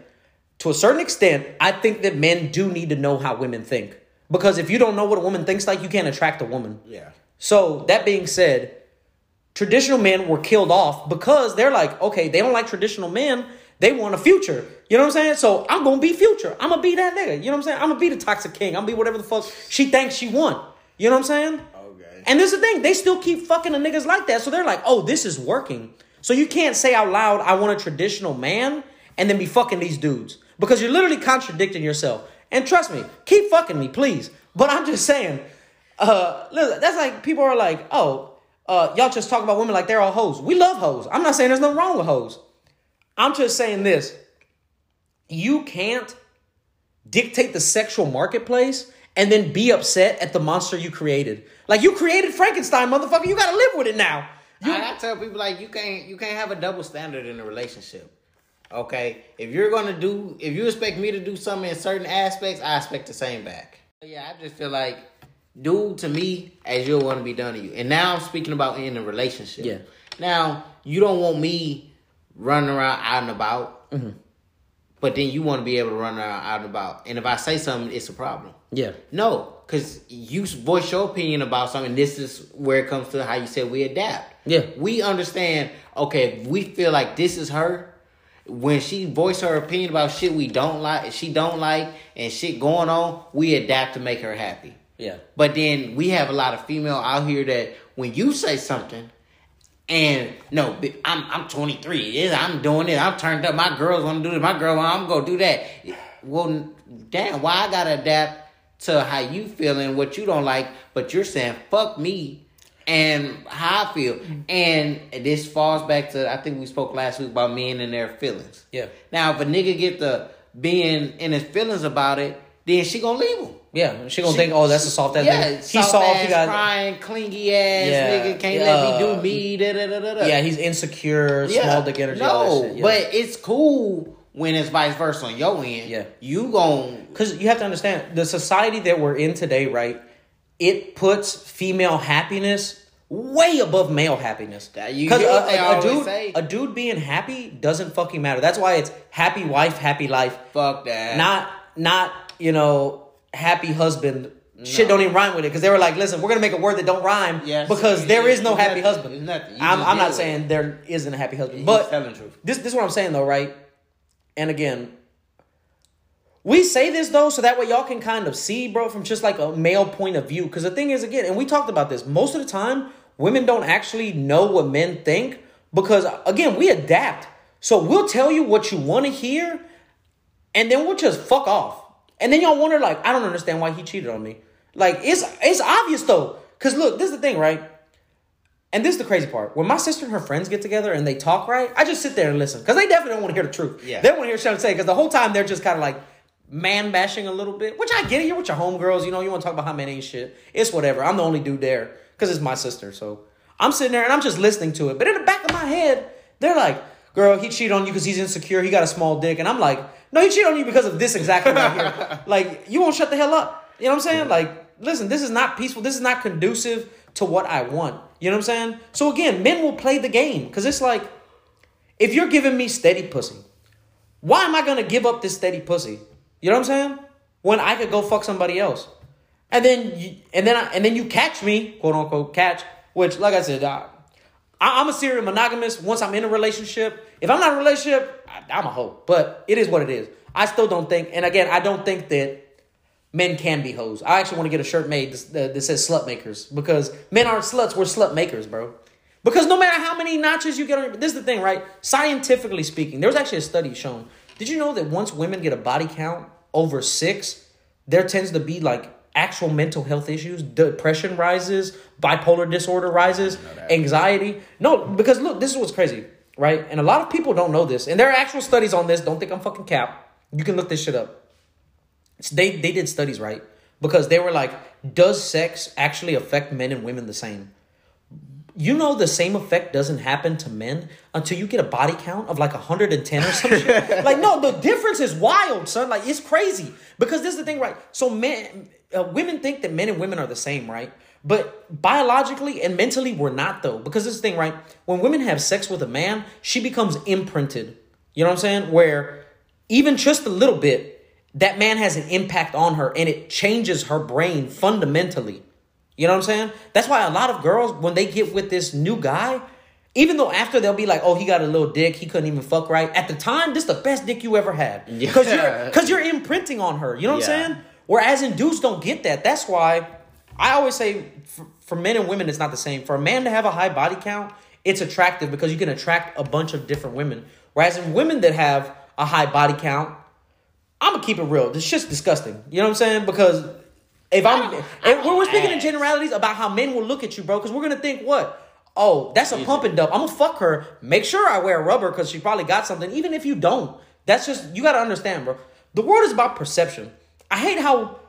To a certain extent, I think that men do need to know how women think. Because if you don't know what a woman thinks like, you can't attract a woman. Yeah. So that being said, traditional men were killed off because they're like, okay, they don't like traditional men. They want a future. You know what I'm saying? So I'm gonna be future. I'm gonna be that nigga. You know what I'm saying? I'm gonna be the toxic king. I'm gonna be whatever the fuck she thinks she want. You know what I'm saying? Okay. And this is the thing, they still keep fucking the niggas like that. So they're like, oh, this is working. So you can't say out loud, I want a traditional man, and then be fucking these dudes. Because you're literally contradicting yourself. And trust me, keep fucking me, please. But I'm just saying, uh, listen, that's like people are like, oh, uh, y'all just talk about women like they're all hoes. We love hoes. I'm not saying there's nothing wrong with hoes. I'm just saying this. You can't dictate the sexual marketplace and then be upset at the monster you created. Like you created Frankenstein, motherfucker. You gotta live with it now. You, I, I tell people like you can't you can't have a double standard in a relationship. Okay, if you're gonna do if you expect me to do something in certain aspects, I expect the same back. Yeah, I just feel like do to me as you'll want to be done to you. And now I'm speaking about in a relationship. Yeah. Now you don't want me running around out and about, Mm-hmm. but then you want to be able to run around out and about. And if I say something, it's a problem. yeah, No, because you voice your opinion about something. This is where it comes to how you said we adapt. Yeah. we understand. Okay, if we feel like this is her. When she voice her opinion about shit we don't like, she don't like, and shit going on, we adapt to make her happy. Yeah, But then we have a lot of female out here that when you say something, and no, I'm I'm 23. I'm doing it. I'm turned up. My girls want to do this. My girl, I'm gonna do that. Well, damn, why I gotta adapt to how you feel and what you don't like? But you're saying fuck me and how I feel. Mm-hmm. And this falls back to I think we spoke last week about men and their feelings. Yeah. Now, if a nigga get the being in his feelings about it, then she gonna leave him. yeah. She gonna think, oh, that's a soft ass Yeah, nigga. soft He's soft. ass, He got, crying, clingy ass Yeah, nigga. Can't yeah, let me uh, do me. Da, da, da, da, yeah, he's insecure, small dick energy. all No. Yeah. but it's cool when it's vice versa on your end. Yeah. you gon' Because you have to understand the society that we're in today, right? It puts female happiness way above male happiness. Because a, a- a dude, say. a dude being happy doesn't fucking matter. That's why it's happy wife, happy life. fuck that. Not, not you know, happy husband. Shit don't even rhyme with it because they were like, listen, we're gonna make a word that don't rhyme Yes. because there is no happy husband. It's nothing. You I'm, I'm not saying it. there isn't a happy husband, He's but telling the truth. this this is what I'm saying though, right? And again, we say this though, so that way y'all can kind of see, bro, from just like a male point of view. Because the thing is, again, and we talked about this, most of the time, women don't actually know what men think because, again, we adapt. So we'll tell you what you want to hear, and then we'll just fuck off. And then y'all wonder, like, I don't understand why he cheated on me. Like, it's it's obvious though. Cause look, this is the thing, right? And this is the crazy part. When my sister and her friends get together and they talk, right? I just sit there and listen. Because they definitely don't want to hear the truth. Yeah. They want to hear Sean say, because the whole time they're just kind of like man bashing a little bit. Which I get it. You're with your homegirls, you know, you want to talk about how men ain't shit. It's whatever. I'm the only dude there. Because it's my sister. So I'm sitting there and I'm just listening to it. But in the back of my head, they're like, girl, he cheated on you because he's insecure. He got a small dick. And I'm like, no, he cheated on you because of this exactly right here. [laughs] like, you won't shut the hell up. You know what I'm saying? Like, listen, this is not peaceful. This is not conducive to what I want. You know what I'm saying? So again, men will play the game because it's like, if you're giving me steady pussy, why am I gonna give up this steady pussy? You know what I'm saying? When I could go fuck somebody else, and then you, and then I, and then you catch me, quote unquote catch. Which, like I said, I, I, I'm a serial monogamous. Once I'm in a relationship, if I'm not in a relationship, I, I'm a hoe. But it is what it is. I still don't think, and again, I don't think that men can be hoes. I actually want to get a shirt made that, uh, that says slut makers because men aren't sluts, we're slut makers, bro. Because no matter how many notches you get on, this is the thing, right? Scientifically speaking, there was actually a study shown. Did you know that once women get a body count over six, there tends to be like actual mental health issues, depression rises, bipolar disorder rises, anxiety. No, because look, this is what's crazy, right? And a lot of people don't know this, and there are actual studies on this. Don't think I'm fucking cap. You can look this shit up. They they did studies, right? Because they were like, does sex actually affect men and women the same? You know the same effect doesn't happen to men until you get a body count of like 110 or some shit. [laughs] Like, no, the difference is wild, son. Like, it's crazy. Because this is the thing, right? So men uh, women think that men and women are the same, right? But biologically and mentally, we're not though. Because this thing, right? When women have sex with a man, she becomes imprinted. You know what I'm saying? Where even just a little bit, that man has an impact on her and it changes her brain fundamentally. You know what I'm saying? That's why a lot of girls, when they get with this new guy, even though after they'll be like, oh, he got a little dick, he couldn't even fuck right. At the time, this is the best dick you ever had. Because Yeah. you're because you're imprinting on her. You know what Yeah. I'm saying? Whereas in dudes don't get that. That's why I always say for, for men and women, it's not the same. For a man to have a high body count, it's attractive because you can attract a bunch of different women. Whereas in women that have a high body count, I'm gonna keep it real. This shit's disgusting. You know what I'm saying? Because if I'm, if we're, we're speaking in generalities about how men will look at you, bro. Because we're gonna think what? Oh, that's a pump and dump. I'm gonna fuck her. Make sure I wear rubber because she probably got something. Even if you don't, that's just you gotta understand, bro. The world is about perception. I hate how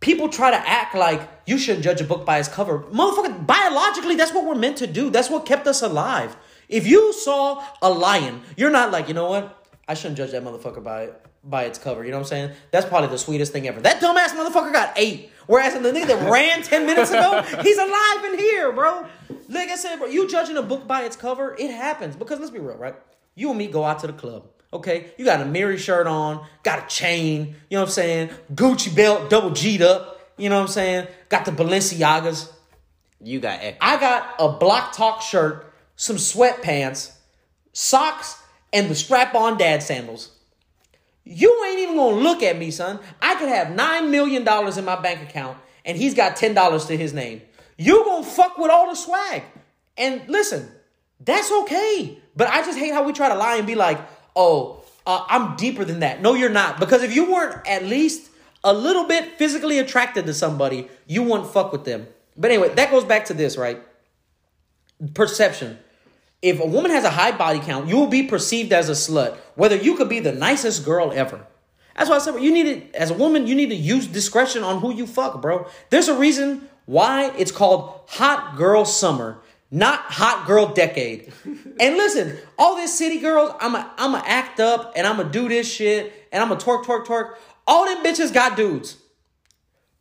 people try to act like you shouldn't judge a book by its cover. Motherfucker, biologically, that's what we're meant to do. That's what kept us alive. If you saw a lion, you're not like, you know what? I shouldn't judge that motherfucker by it by its cover. You know what I'm saying? That's probably the sweetest thing ever. That dumbass motherfucker got eight. Whereas the nigga that ran 10 minutes ago, he's alive in here, bro. Like I said, bro, you judging a book by its cover, it happens. Because let's be real, right? You and me go out to the club. Okay, you got a Miri shirt on, got a chain, you know what I'm saying? Gucci belt, double G'd up, you know what I'm saying? Got the Balenciagas. You got ex- I got a block talk shirt, some sweatpants, socks, and the strap on dad sandals. You ain't even gonna look at me, son. I could have $9 million in my bank account and he's got $10 to his name. You gonna fuck with all the swag. And listen, that's okay. But I just hate how we try to lie and be like, oh, uh, I'm deeper than that. No, you're not. Because if you weren't at least a little bit physically attracted to somebody, you wouldn't fuck with them. But anyway, that goes back to this, right? Perception. If a woman has a high body count, you will be perceived as a slut, whether you could be the nicest girl ever. That's why I said you need to, as a woman, you need to use discretion on who you fuck, bro. There's a reason why it's called Hot Girl Summer, not Hot Girl Decade. [laughs] and listen, all this city girls, I'm a, I'm a act up and I'm gonna do this shit and I'm gonna twerk, twerk, twerk. All them bitches got dudes.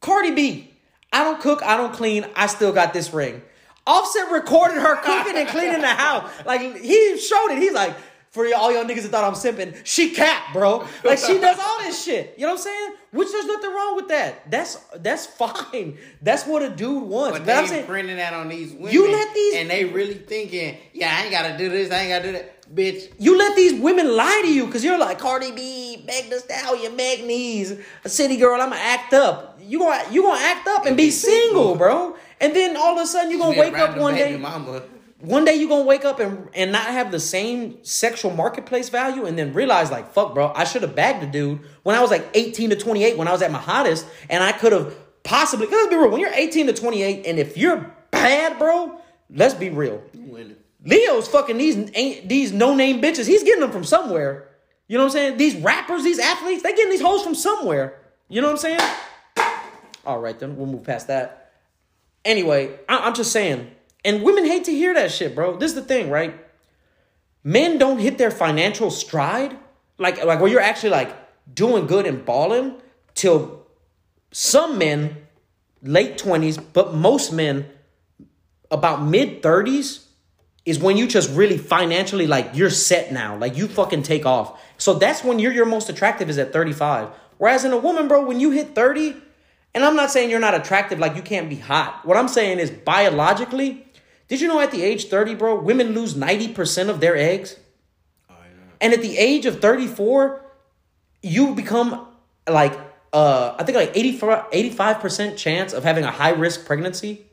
Cardi B, I don't cook, I don't clean, I still got this ring. Offset recorded her cooking and cleaning the house. [laughs] Like he showed it. He's like, for all y'all niggas that thought I'm simping, she cap, bro. Like she does all this shit. You know what I'm saying? Which there's nothing wrong with that. That's that's fine. That's what a dude wants. But But I'm saying, printing that on these women. You let these- and they really thinking, yeah, I ain't gotta do this, I ain't gotta do that, bitch. you let these women lie to you because you're like Cardi B, Meg Thee Stallion, Meg Knees, a city girl. I'ma act up. You gonna you gonna act up and be single, bro. And then all of a sudden you are gonna wake up one day. mama. One day you're gonna wake up and and not have the same sexual marketplace value and then realize like fuck bro i should have bagged a dude when i was like 18 to 28 when i was at my hottest and i could have possibly let's be real when you're 18 to 28 and if you're bad bro let's be real. Leo's fucking these ain't these no-name bitches he's getting them from somewhere. You know what i'm saying? These rappers these athletes they getting these hoes from somewhere. You know what i'm saying? All right then we'll move past that. Anyway, I- I'm just saying, and women hate to hear that shit, bro. This is the thing, right? Men don't hit their financial stride, like like where you're actually like doing good and balling, till some men late twenties, but most men about mid thirties, is when you just really financially like you're set now, like you fucking take off. So that's when you're your most attractive is at 35. Whereas in a woman, bro, when you hit 30, and I'm not saying you're not attractive, like you can't be hot. What I'm saying is biologically, did you know at the age 30, bro, women lose 90% of their eggs? And at the age of 34, you become like uh I think like 84 85% chance of having a high risk pregnancy.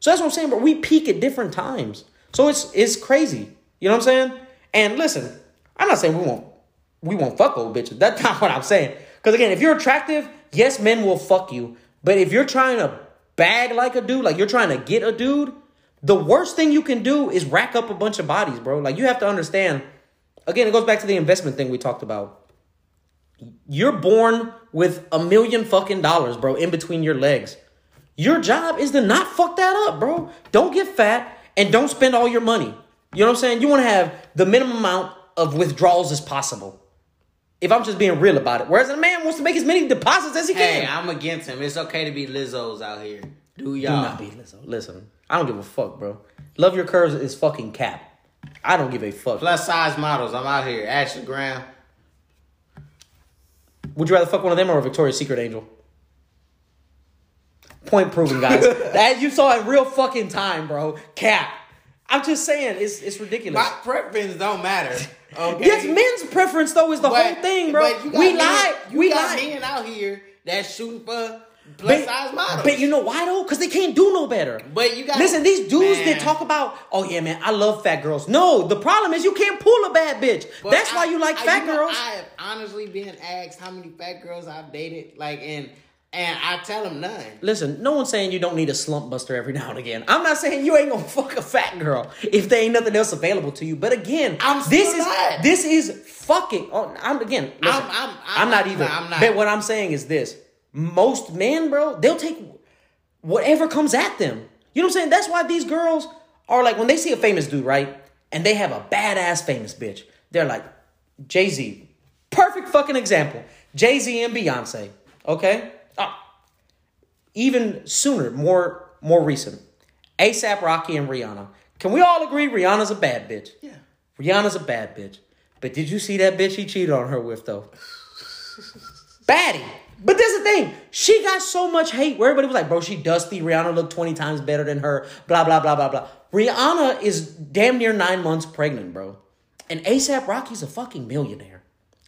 So that's what I'm saying, but we peak at different times. So it's it's crazy. You know what I'm saying? And listen, I'm not saying we won't we won't fuck old bitches. That's [laughs] not what I'm saying. Because again, if you're attractive, yes, men will fuck you. But if you're trying to bag like a dude, like you're trying to get a dude, the worst thing you can do is rack up a bunch of bodies, bro. Like you have to understand. Again, it goes back to the investment thing we talked about. You're born with a million fucking dollars, bro, in between your legs. Your job is to not fuck that up, bro. Don't get fat and don't spend all your money. You know what I'm saying? You want to have the minimum amount of withdrawals as possible. If I'm just being real about it. Whereas a man wants to make as many deposits as he Hey, can. Hey, I'm against him. It's okay to be Lizzo's out here. Do Do y'all? not be Lizzo. Listen, I don't give a fuck, bro. Love your curves is fucking cap. I don't give a fuck. Plus size models. I'm out here. Ashley Graham. Would you rather fuck one of them or a Victoria's Secret angel? Point proven, guys. [laughs] that you saw in real fucking time, bro. Cap. I'm just saying, it's it's ridiculous. My preference don't matter. [laughs] Okay. Yes, men's preference though is the But- whole thing, bro. but you got We men- lie. You We got men out here that's shooting for plus size models. But you know why though? Because they can't do no better. But you got listen. These dudes Man. that talk about, oh yeah, man, I love fat girls. No, the problem is you can't pull a bad bitch. But That's I- why you like I- fat know, girls. I have honestly been asked how many fat girls I've dated, like, and and I tell them none. Listen, no one's saying you don't need a slump buster every [laughs] now and again. I'm not saying you ain't gonna [laughs] fuck a fat girl if there ain't nothing else available to you. But again, I'm this is not. this is fucking. Oh, I'm again. Listen, I'm- I'm, I'm- I'm- not either. I'm not. But what I'm saying is this: most men, bro, they'll take whatever comes at them. You know what I'm saying? That's why these girls are like when they see a famous dude, right, and they have a badass famous bitch. They're like Jay Z, perfect fucking example. Jay Z and Beyonce. Okay. Ah, even sooner, more more recent. ASAP Rocky and Rihanna. Can we all agree Rihanna's a bad bitch? Yeah. Rihanna's a bad bitch. But did you see that bitch he cheated on her with though? [laughs] Baddie. But there's the thing. She got so much hate where everybody was like, bro, she dusty. Rihanna looked 20 times better than her. Blah, blah, blah, blah, blah. Rihanna is damn near nine months pregnant, bro. And ASAP Rocky's a fucking millionaire.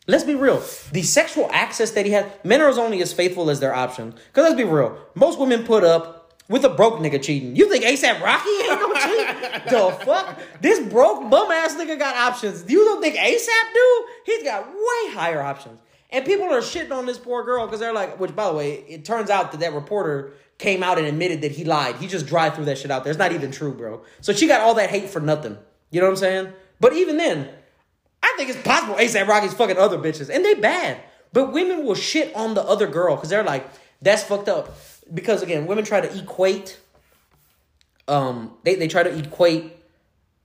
Let's be real. The sexual access that he has, men are only as faithful as their options. Because let's be real. Most women put up with a broke nigga cheating. You think ASAP Rocky ain't gonna cheat? [laughs] the fuck? This broke bum ass nigga got options. You don't think ASAP do? He's got way higher options. And people are shitting on this poor girl because they're like, which by the way, it turns out that that reporter came out and admitted that he lied. He just dry threw that shit out there. It's not even true, bro. So she got all that hate for nothing. You know what I'm saying? But even then, I think it's possible ASAP Rocky's fucking other bitches, and they bad. But women will shit on the other girl because they're like, that's fucked up. Because again, women try to equate. Um, they they try to equate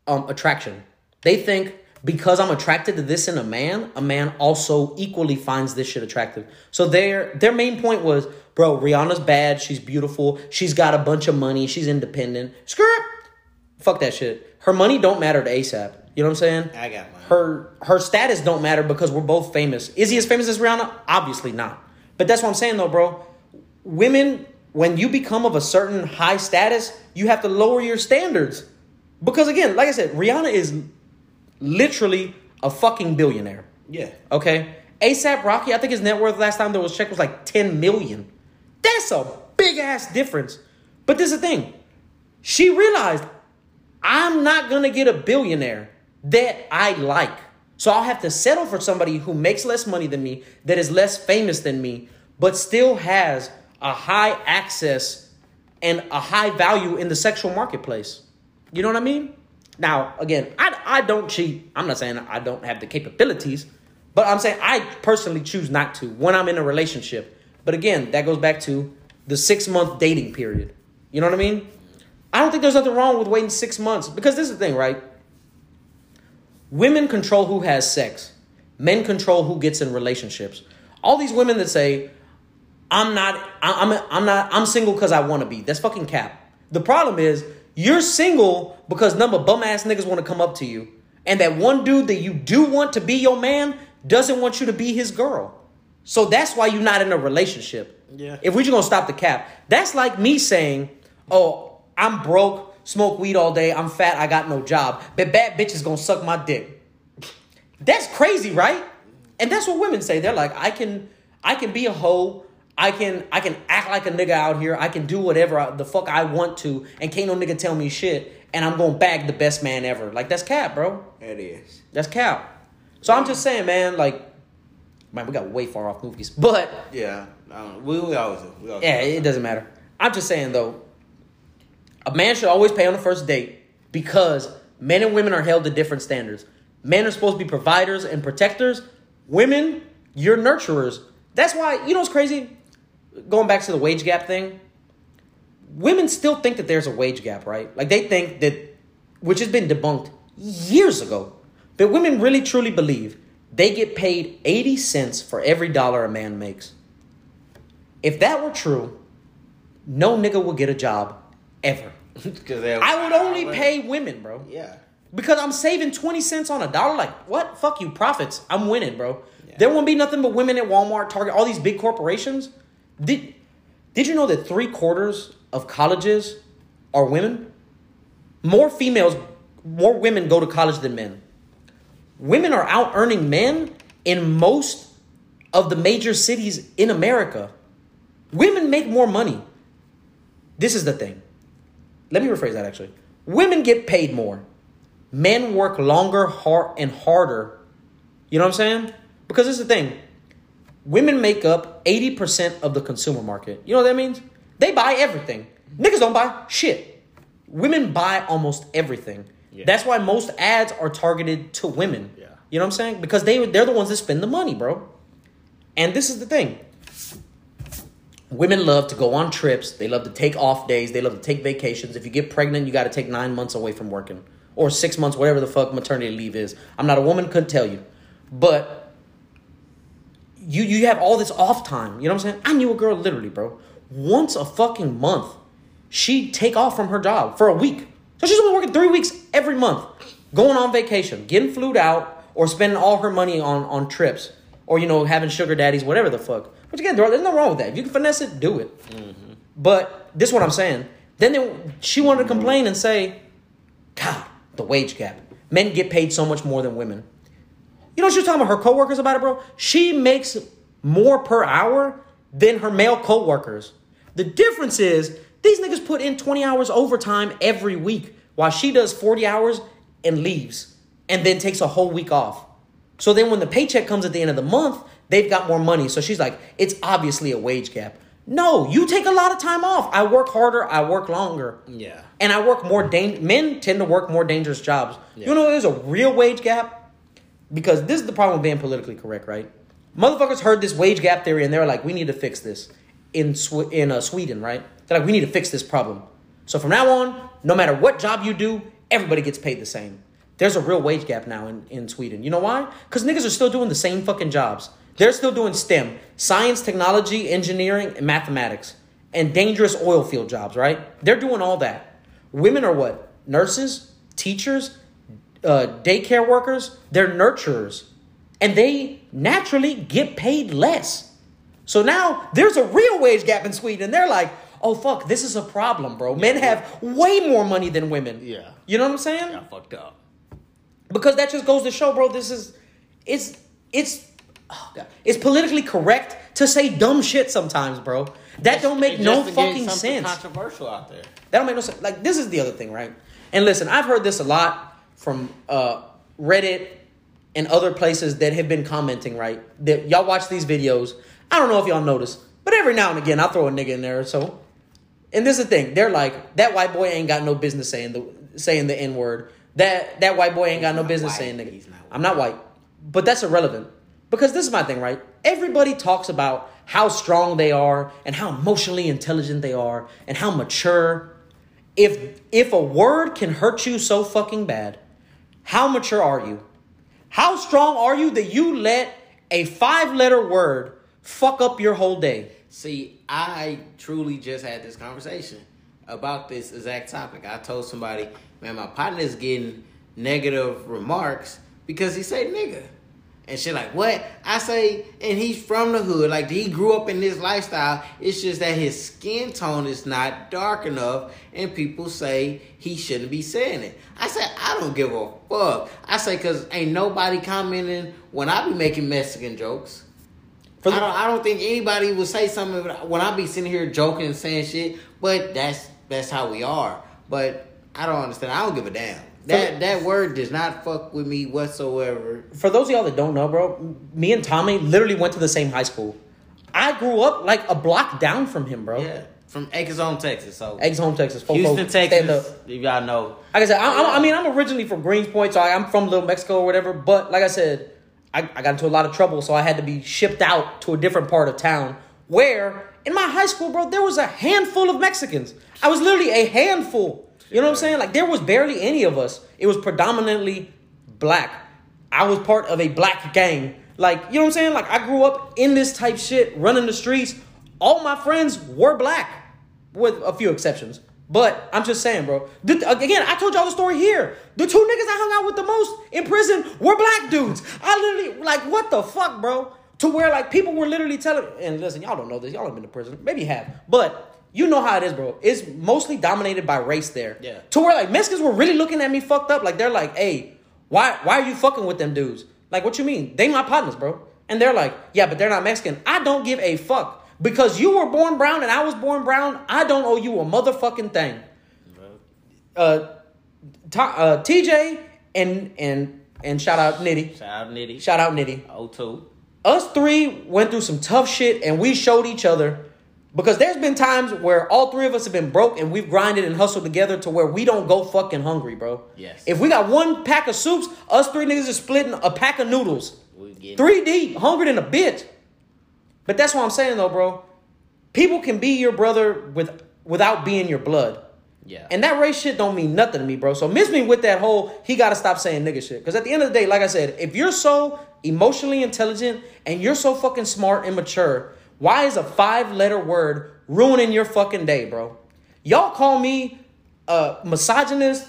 um attraction. They think because I'm attracted to this in a man, a man also equally finds this shit attractive. So their their main point was, bro, Rihanna's bad. She's beautiful. She's got a bunch of money. She's independent. Screw it. Fuck that shit. Her money don't matter to ASAP. You know what I'm saying? I got mine. Her her status don't matter because we're both famous. Is he as famous as Rihanna? Obviously not. But that's what I'm saying though, bro. Women, when you become of a certain high status, you have to lower your standards. Because again, like I said, Rihanna is literally a fucking billionaire. Yeah. Okay? ASAP Rocky, I think his net worth last time there was checked was like 10 million. That's a big ass difference. But this is the thing. She realized I'm not gonna get a billionaire that I like. So I'll have to settle for somebody who makes less money than me, that is less famous than me, but still has a high access and a high value in the sexual marketplace. You know what I mean? Now, again, I, I don't cheat. I'm not saying I don't have the capabilities, but I'm saying I personally choose not to when I'm in a relationship. But again, that goes back to the six month dating period. You know what I mean? I don't think there's nothing wrong with waiting six months because this is the thing, right? Women control who has sex, men control who gets in relationships. All these women that say, I'm not, I'm, I'm not, I'm single because I want to be. That's fucking cap. The problem is You're single because number bum ass niggas want to come up to you, and that one dude that you do want to be your man doesn't want you to be his girl. So that's why you're not in a relationship. Yeah. If we're just gonna stop the cap, that's like me saying, "Oh, I'm broke, smoke weed all day, I'm fat, I got no job, but bad bitch is gonna suck my dick." That's crazy, right? And that's what women say. They're like, "I can, I can be a hoe." I can I can act like a nigga out here. I can do whatever I, the fuck I want to, and can't no nigga tell me shit. And I'm gonna bag the best man ever. Like that's cap, bro. It is. That's cap. So I'm just saying, man. Like, man, we got way far off movies, but Yeah. I. We, we always do. We always yeah, do. it doesn't matter. I'm just saying though, a man should always pay on the first date because men and women are held to different standards. Men are supposed to be providers and protectors. Women, you're nurturers. That's why you know it's crazy. Going back to the wage gap thing, women still think that there's a wage gap, right? Like they think that, which has been debunked years ago, but women really truly believe they get paid 80 cents for every dollar a man makes. If that were true, no nigga would get a job ever. [laughs] I would only pay women, bro. Yeah. Because I'm saving 20 cents on a dollar. Like, what? Fuck you, profits. I'm winning, bro. There won't be nothing but women at Walmart, Target, all these big corporations. Did, did you know that three quarters of colleges are women? More females, more women go to college than men. Women are out earning men in most of the major cities in America. Women make more money. This is the thing. Let me rephrase that actually. Women get paid more. Men work longer, hard, and harder. You know what I'm saying? Because this is the thing. Women make up 80% of the consumer market. You know what that means? They buy everything. Niggas don't buy shit. Women buy almost everything. Yeah. That's why most ads are targeted to women. Yeah. You know what I'm saying? Because they they're the ones that spend the money, bro. And this is the thing. Women love to go on trips. They love to take off days. They love to take vacations. If you get pregnant, you got to take nine months away from working or six months, whatever the fuck maternity leave is. I'm not a woman, couldn't tell you. But you you have all this off time. You know what I'm saying? I knew a girl literally, bro. Once a fucking month, she'd take off from her job for a week. So she's only working three weeks every month, going on vacation, getting flued out, or spending all her money on on trips, or you know having sugar daddies, whatever the fuck. Which again, there's nothing wrong with that. If you can finesse it, do it. Mm-hmm. But this is what I'm saying. Then they, she wanted to complain and say, God, the wage gap. Men get paid so much more than women. You know, she was talking about her coworkers about it, bro. She makes more per hour than her male coworkers. The difference is these niggas put in 20 hours overtime every week while she does 40 hours and leaves and then takes a whole week off. So then when the paycheck comes at the end of the month, they've got more money. So she's like, it's obviously a wage gap. No, you take a lot of time off. I work harder, I work longer. Yeah. And I work more dang men tend to work more dangerous jobs. Yeah. You know there's a real wage gap? Because this is the problem with being politically correct, right? Motherfuckers heard this wage gap theory and they're like, we need to fix this in Sw- in uh, Sweden, right? They're like, we need to fix this problem. So from now on, no matter what job you do, everybody gets paid the same. There's a real wage gap now in, in Sweden. You know why? Because niggas are still doing the same fucking jobs. They're still doing STEM, science, technology, engineering, and mathematics, and dangerous oil field jobs, right? They're doing all that. Women are what? Nurses, teachers, uh, daycare workers, they're nurturers. And they naturally get paid less. So now there's a real wage gap in Sweden. And they're like, oh, fuck, this is a problem, bro. Men have way more money than women. Yeah. You know what I'm saying? Yeah, fucked up. Because that just goes to show, bro, this is, it's, it's, oh God, it's politically correct to say dumb shit sometimes, bro. That don't make no fucking sense. Controversial out there. That don't make no sense. Like this is the other thing, right? And listen, I've heard this a lot from uh, Reddit and other places that have been commenting, right? That y'all watch these videos. I don't know if y'all notice, but every now and again I'll throw a nigga in there. or So, and this is the thing. They're like, that white boy ain't got no business saying the saying the N word. That that white boy ain't got no business white. saying nigga. Not. I'm not white. But that's irrelevant. Because this is my thing, right? Everybody talks about how strong they are and how emotionally intelligent they are and how mature. If if a word can hurt you so fucking bad, how mature are you? How strong are you that you let a five letter word fuck up your whole day? See, I truly just had this conversation. about this exact topic. I told somebody, man, my partner's getting negative remarks because he say nigga. And she like, what? I say, and he's from the hood. Like, he grew up in this lifestyle. It's just that his skin tone is not dark enough, and people say he shouldn't be saying it. I say I don't give a fuck. I say, because ain't nobody commenting when I be making Mexican jokes. The- I don't. I don't think anybody would say something when I be sitting here joking and saying shit. But that's that's how we are. But I don't understand. I don't give a damn. That that word does not fuck with me whatsoever. For those of y'all that don't know, bro, me and Tommy literally went to the same high school. I grew up like a block down from him, bro. Yeah, from Acres on Texas. So Home, Texas. Houston, Texas. If y'all know, Like I said, I, I, I mean, I'm originally from Greenspoint, so I, I'm from Little Mexico or whatever. But like I said, I, I got into a lot of trouble, so I had to be shipped out to a different part of town. Where in my high school, bro, there was a handful of Mexicans. I was literally a handful. You know what I'm saying? Like there was barely any of us. It was predominantly black. I was part of a black gang. Like you know what I'm saying? Like I grew up in this type shit, running the streets. All my friends were black with a few exceptions. But I'm just saying, bro. The, again, I told y'all the story here. The two niggas I hung out with the most in prison were black dudes. I literally, like, what the fuck, bro? To where, like, people were literally telling, and listen, y'all don't know this. Y'all have been to prison. Maybe have. But you know how it is, bro. It's mostly dominated by race there. Yeah. To where, like, Mexicans were really looking at me fucked up. Like, they're like, hey, why, why are you fucking with them dudes? Like, what you mean? They my partners, bro. And they're like, yeah, but they're not Mexican. I don't give a fuck. Because you were born brown and I was born brown, I don't owe you a motherfucking thing. Uh, to, uh, TJ and and and shout out Nitty. shout out Nitty. Shout out Nitty. O two. Us three went through some tough shit and we showed each other because there's been times where all three of us have been broke and we've grinded and hustled together to where we don't go fucking hungry, bro. Yes. If we got one pack of soups, us three niggas are splitting a pack of noodles. Three deep, hungry than a bitch. But that's what I'm saying though, bro. People can be your brother with without being your blood. Yeah. And that race shit don't mean nothing to me, bro. So miss me with that whole he gotta stop saying nigga shit. Because at the end of the day, like I said, if you're so emotionally intelligent and you're so fucking smart and mature, why is a five letter word ruining your fucking day, bro? Y'all call me a misogynist,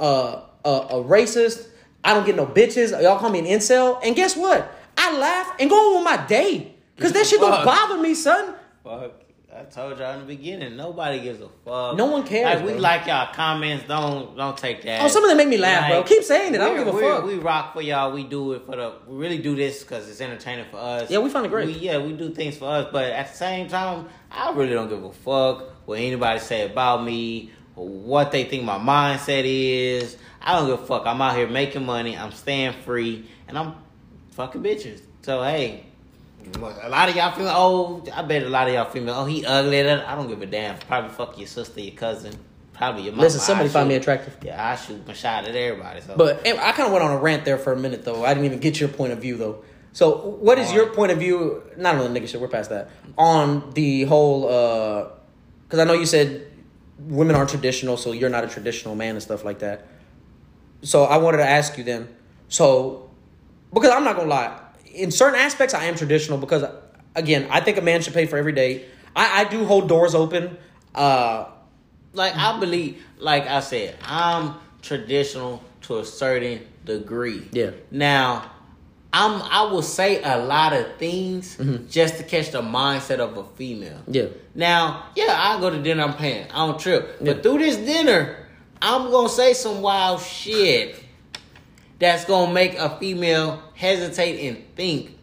uh, a, a racist. I don't get no bitches. Y'all call me an incel. And guess what? I laugh and go on with my day. Because that shit don't bother me, son. Fuck. I told y'all in the beginning, nobody gives a fuck. No one cares, Like we bro. like y'all comments. Don't don't take that. Oh, some of them make me laugh, bro. Keep saying it. I don't give a fuck. We rock for y'all. We do it for the. We really do this because it's entertaining for us. Yeah, we find it great. We, yeah, we do things for us, but at the same time, I really don't give a fuck what anybody say about me or what they think my mindset is. I don't give a fuck. I'm out here making money. I'm staying free, and I'm fucking bitches. So hey. A lot of y'all feel old. I bet a lot of y'all feel oh he ugly I don't give a damn probably fuck your sister your cousin probably your mom Listen, somebody find me attractive. yeah I shoot my shot at everybody so But I kind of went on a rant there for a minute, though. I didn't even get your point of view, though. So, what is your point of view? Not on the nigga shit. We're past that. On the whole, uh, because I know you said women aren't traditional, so you're not a traditional man and stuff like that. So, I wanted to ask you then. So, because I'm not gonna lie, in certain aspects, I am traditional because, again, I think a man should pay for every date. I, I do hold doors open. Uh, like I believe like I said I'm traditional to a certain degree Yeah. now I'm I will say a lot of things just to catch the mindset of a female Mm-hmm. Yeah. now yeah I go to dinner I'm paying I don't trip Yeah. but through this dinner I'm gonna say some wild shit that's gonna make a female hesitate and think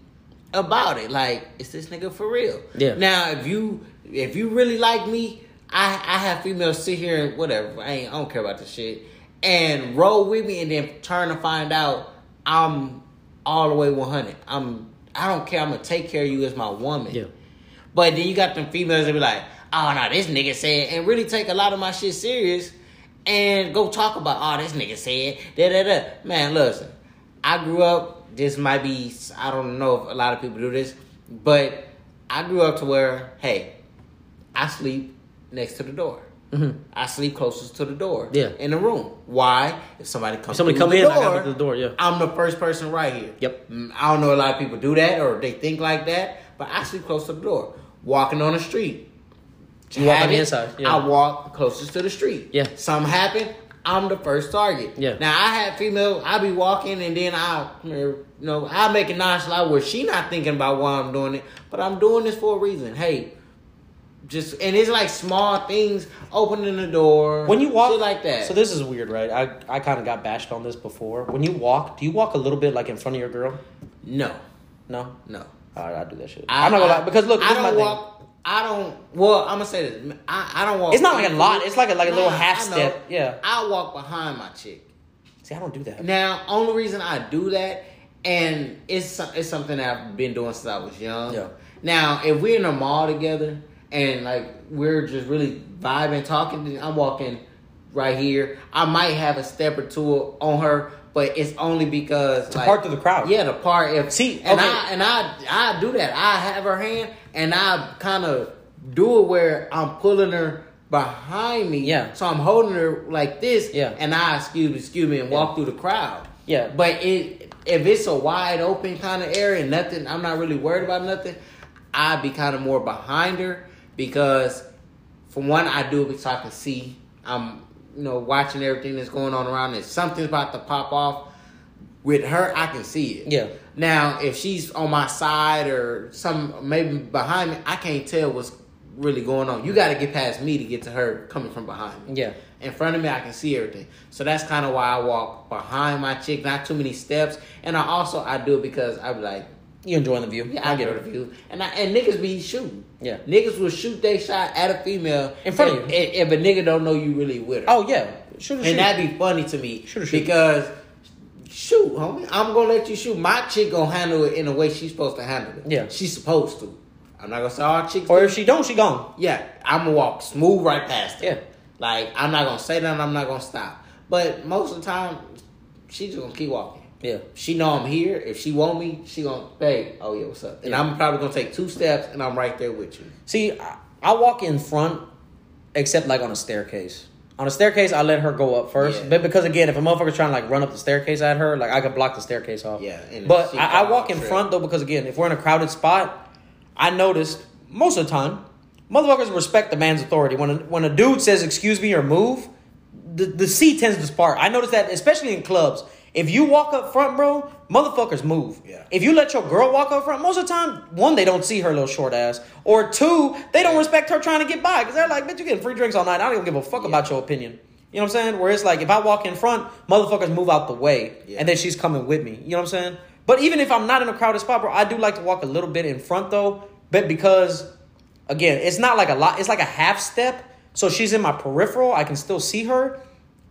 about it. Like, is this nigga for real? Yeah. Now, if you if you really like me, I I have females sit here and whatever. I ain't I don't care about this shit and roll with me, and then turn to find out I'm all the way 100. I'm I don't care. I'm gonna take care of you as my woman. Yeah. But then you got them females that be like, oh no, this nigga said, and really take a lot of my shit serious and go talk about, oh, this nigga said, da da da. Man, listen, I grew up, this might be, I don't know if a lot of people do this, but I grew up to where, hey, I sleep next to the door. I sleep closest to the door. Mm-hmm. Yeah. In the room. Why? If somebody comes somebody come the in, I gotta the door. Yeah. I'm the first person right here. Yep. Mm, I don't know a lot of people do that or they think like that, but I sleep close to the door. Walking on the street, You walk on the inside, yeah. I walk closest to the street. Yeah. Something happen, I'm the first target. Yeah. Now I have female, I be walking and then I, you know, I make it nonchalant where she not thinking about why I'm doing it, but I'm doing this for a reason. Hey, just and it's like small things, opening the door When you walk like that. So this is weird, right? I, I kind of got bashed on this before. When you walk, do you walk a little bit like in front of your girl? no, No. no. All right, I do that shit. I, I'm not gonna lie because look, I this is my don't thing. I don't. Well, I'm gonna say this. I, I don't walk. It's not like a lot. It's like a- like a little half step. Yeah. I walk behind my chick. See, I don't do that. Now, only reason I do that, and it's it's something that I've been doing since I was young. Yeah. Now, if we're in a mall together and like we're just really vibing, talking, I'm walking right here. I might have a step or two on her, but it's only because To part of the crowd. Yeah, the part. If See, and okay. I and I I do that. I have her hand and I kind of do it where I'm pulling her behind me. Yeah. So I'm holding her like this. Yeah. And I excuse me, excuse me, and walk through the crowd. Yeah. But it if it's a wide open kind of area and nothing, I'm not really worried about nothing. I'd be kind of more behind her because, for one, I do it so I can see. I'm you know watching everything that's going on around. and something's about to pop off with her, I can see it. Yeah. Now, if she's on my side or some maybe behind me, I can't tell what's really going on. You got to get past me to get to her coming from behind me. Yeah. In front of me, I can see everything. So that's kind of why I walk behind my chick, not too many steps. And I also I do it because I be like, You enjoying the view? yeah, I get a view, and I, and niggas be shooting. Yeah. niggas will shoot they shot at a female In front of if, you. If, a nigga don't know you really with her. Oh yeah. Shoot and that'd be funny to me Shoot shoot. because shoot, homie, I'm gonna let you shoot. My chick gonna handle it in the way she's supposed to handle it. Yeah. she's supposed to. I'm not gonna say all chicks. Or do. if she don't, she gone. Yeah, I'm gonna walk smooth right past her. Yeah. Like I'm not gonna say that. I'm not gonna stop. But most of the time, she just gonna keep walking. Yeah. She know I'm here. If she want me, she gonna hey, oh yeah, what's up? And Yeah. I'm probably gonna take two steps, and I'm right there with you. See, I, I walk in front, except like on a staircase. On a staircase, I let her go up first, Yeah. but because again, if a motherfucker's trying to like run up the staircase at her, like I could block the staircase off. Yeah, and but I, I walk in trip. front though because again, if we're in a crowded spot, I noticed most of the time, motherfuckers respect the man's authority. When a, when a dude says "excuse me" or "move," the the C tends to spark. I noticed that especially in clubs. If you walk up front, bro, motherfuckers move. Yeah. If you let your girl walk up front, most of the time, one, they don't see her little short ass, or two, they don't respect her trying to get by because they're like, bitch, you getting free drinks all night. I don't even give a fuck about your opinion. You know what I'm saying? Where it's like, if I walk in front, motherfuckers move out the way, Yeah. and then she's coming with me. You know what I'm saying? But even if I'm not in a crowded spot, bro, I do like to walk a little bit in front though, but because, again, it's not like a lot. It's like a half step, so she's in my peripheral. I can still see her,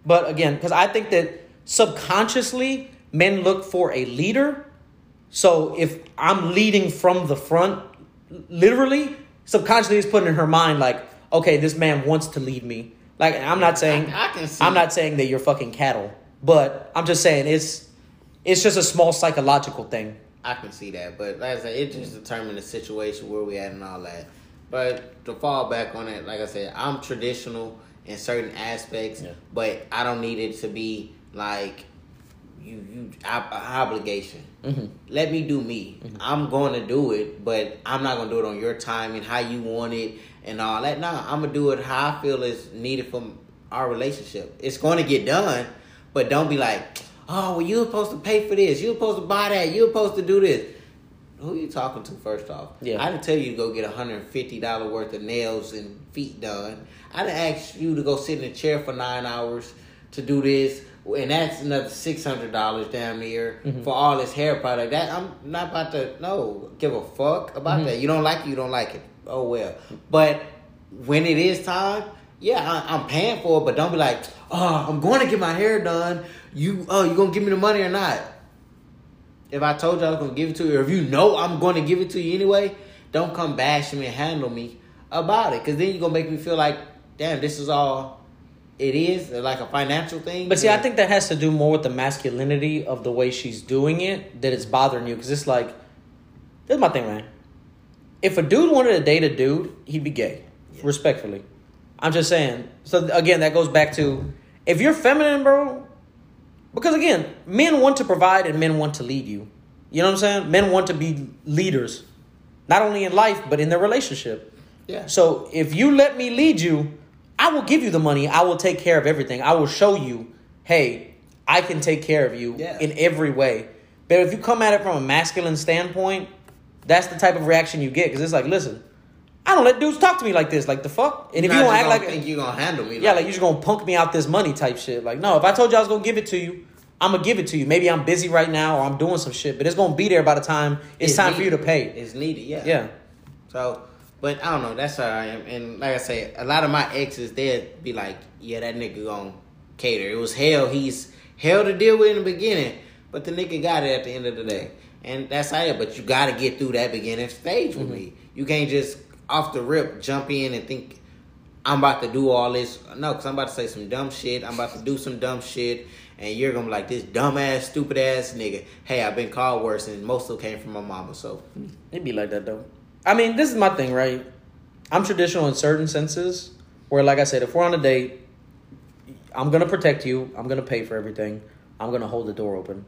but again, because I think that subconsciously men look for a leader. So if I'm leading from the front, literally, subconsciously it's putting in her mind like, okay, this man wants to lead me. Like I'm not saying I- I can see I'm not saying that you're fucking cattle, but I'm just saying it's it's just a small psychological thing. I can see that, but like I said, it just determines the situation where we at and all that. But to fall back on it, like I said, I'm traditional in certain aspects, Yeah. but I don't need it to be like you you ob- obligation. Mm-hmm. Let me do me. I'm going to do it, but I'm not going to do it on your time and how you want it and all that. Nah, I'm gonna do it how I feel is needed from our relationship. It's going to get done, but don't be like, oh, well, you're supposed to pay for this. You're supposed to buy that. You're supposed to do this. Who you talking to first off? Yeah. I didn't tell you to go get $150 worth of nails and feet done. I didn't ask you to go sit in a chair for nine hours to do this. And that's another six hundred dollars damn near Mm-hmm. for all this hair product. That I'm not about to no give a fuck about Mm-hmm. that. You don't like it, you don't like it. Oh well. But when it is time, yeah, I, I'm paying for it. But don't be like, oh, I'm going to get my hair done. You, oh, you gonna give me the money or not? If I told you I was gonna give it to you, or if you know I'm going to give it to you anyway, don't come bash me and handle me about it. Cause then you're gonna make me feel like, damn, this is all it is, like a financial thing. But see, I think that has to do more with the masculinity of the way she's doing it that it's bothering you. Because it's like, this is my thing, man. If a dude wanted to date a dude, he'd be gay. Respectfully. I'm just saying. So again, that goes back to if you're feminine, bro. Because again, men want to provide and men want to lead you. You know what I'm saying? Men want to be leaders, not only in life but in their relationship. Yeah. So if you let me lead you, I will give you the money. I will take care of everything. I will show you, hey, I can take care of you Yeah. in every way. But if you come at it from a masculine standpoint, that's the type of reaction you get because it's like, listen, I don't let dudes talk to me like this. Like the fuck. And if you don't act like think you're gonna handle me, yeah, like you're just gonna punk me out this money type shit. Like, no, if I told you I was gonna give it to you, I'm gonna give it to you. Maybe I'm busy right now or I'm doing some shit, but it's gonna be there by the time it's, time for you to pay. It's needed, yeah. Yeah. So, but I don't know. That's how I am. And like I say, a lot of my exes, they'd be like, "Yeah, that nigga gonna cater." It was hell. He's hell to deal with in the beginning, but the nigga got it at the end of the day, and that's how it. But you got to get through that beginning stage with mm-hmm. me. You can't just off the rip jump in and think I'm about to do all this. No, because I'm about to say some dumb shit. I'm about to do some dumb shit. And you're gonna be like this dumbass, stupid ass nigga. Hey, I've been called worse, and most of it came from my mama. So It'd be like that though. I mean, this is my thing, right? I'm traditional in certain senses, where like I said, if we're on a date, I'm gonna protect you. I'm gonna pay for everything. I'm gonna hold the door open.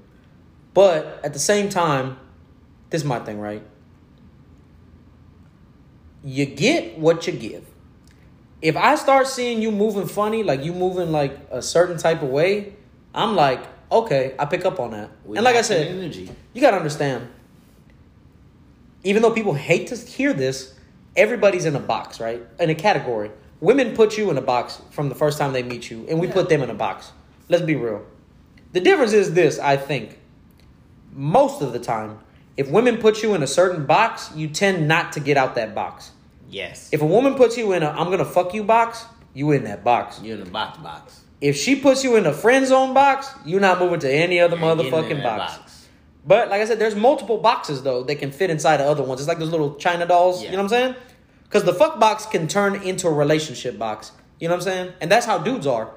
But at the same time, this is my thing, right? You get what you give. If I start seeing you moving funny, like you moving like a certain type of way, I'm like, okay, I pick up on that. we and like I said, energy. you gotta understand. Even though people hate to hear this, everybody's in a box, right? In a category. Women put you in a box from the first time they meet you, and we put them in a box. Let's be real. The difference is this, I think. Most of the time, if women put you in a certain box, you tend not to get out that box. Yes. If a woman puts you in a I'm gonna fuck you box, you in that box. You're in the box box. If she puts you in a friend zone box, you're not moving to any other motherfucking that box. But like I said, there's multiple boxes though that can fit inside of other ones. It's like those little China dolls. Yeah. You know what I'm saying? Because the fuck box can turn into a relationship box. You know what I'm saying? And that's how dudes are.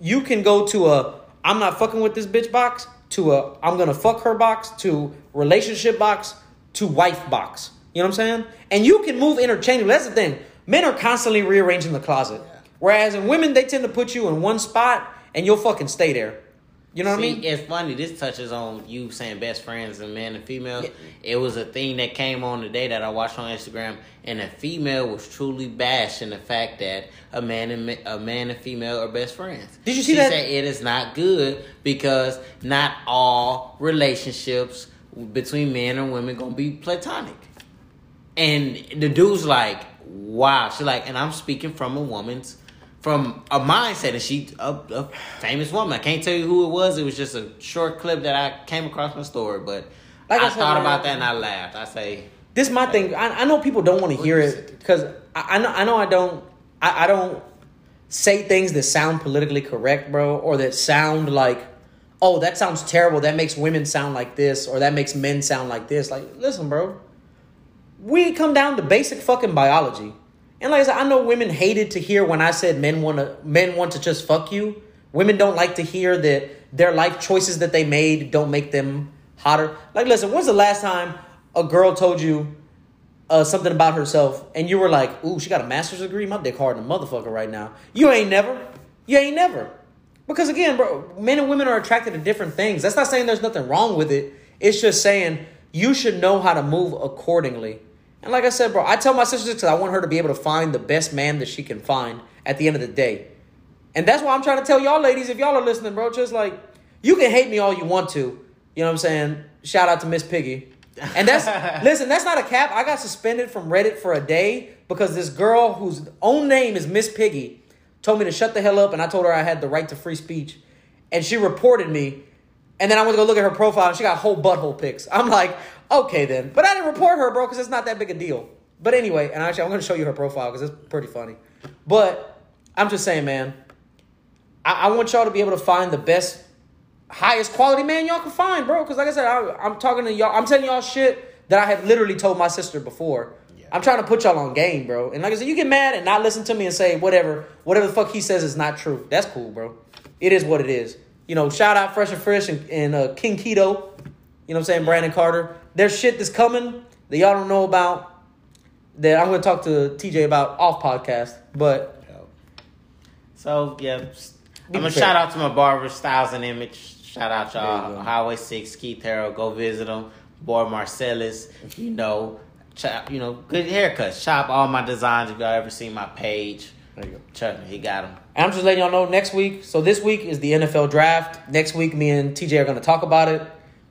You can go to a I'm not fucking with this bitch box to a I'm gonna fuck her box to relationship box to wife box. You know what I'm saying? And you can move interchangeably. That's the thing. Men are constantly rearranging the closet. Whereas in women, they tend to put you in one spot and you'll fucking stay there. You know what See, I mean? It's funny. This touches on you saying best friends and man and female. Yeah. It was a thing that came on today that I watched on Instagram, and a female was truly bashing the fact that a man and a man and female are best friends. Did you see that? she that? Said it is not good because not all relationships between men and women gonna be platonic. And the dude's like, wow. She like, and I'm speaking from a woman's, from a mindset, and she a, a famous woman. I can't tell you who it was. It was just a short clip that I came across my story, but Like I I, thought about that and I laughed. I say, this is my thing. I, I know people don't want to hear it because I, I know I know I don't I, I don't say things that sound politically correct, bro, or that sound like, oh, that sounds terrible. That makes women sound like this, or that makes men sound like this. Like, listen, bro, we come down to basic fucking biology. And like I said, I know women hated to hear when I said men want to men want to just fuck you. Women don't like to hear that their life choices that they made don't make them hotter. Like, listen, when's the last time a girl told you uh, something about herself and you were like, "Ooh, she got a master's degree. My dick hard in a motherfucker right now." You ain't never. You ain't never. Because again, bro, men and women are attracted to different things. That's not saying there's nothing wrong with it. It's just saying you should know how to move accordingly. And like I said, bro, I tell my sisters because I want her to be able to find the best man that she can find at the end of the day. And that's why I'm trying to tell y'all ladies, if y'all are listening, bro, just like you can hate me all you want to. You know what I'm saying? Shout out to Miss Piggy. And that's [laughs] listen, that's not a cap. I got suspended from Reddit for a day because this girl whose own name is Miss Piggy told me to shut the hell up and I told her I had the right to free speech. And she reported me. And then I went to go look at her profile and she got whole butthole pics. I'm like, okay then. But I didn't report her, bro, because it's not that big a deal. But anyway, and actually I'm gonna show you her profile because it's pretty funny. But I'm just saying, man, I, I want y'all to be able to find the best, highest quality man y'all can find, bro. Because like I said, I, I'm talking to y'all. I'm telling y'all shit that I have literally told my sister before. I'm trying to put y'all on game, bro. And like I said, you get mad and not listen to me and say whatever, whatever the fuck he says is not true. That's cool, bro. It is what it is. You know, shout out Fresh and Fresh and, and uh, King Keto. You know what I'm saying? Brandon Carter. There's shit that's coming that y'all don't know about. That I'm gonna talk to TJ about off podcast. But So yeah, I'm gonna shout out to my barber Styles and Image. Shout out y'all. Highway Six, Keith Harrell. Go visit them. Boy Marcellus, you know, chop, you know, good haircuts. Chop all my designs. If y'all ever seen my page, There you go. me, he got them. And I'm just letting y'all know next week. So this week is the NFL draft. Next week, me and TJ are going to talk about it.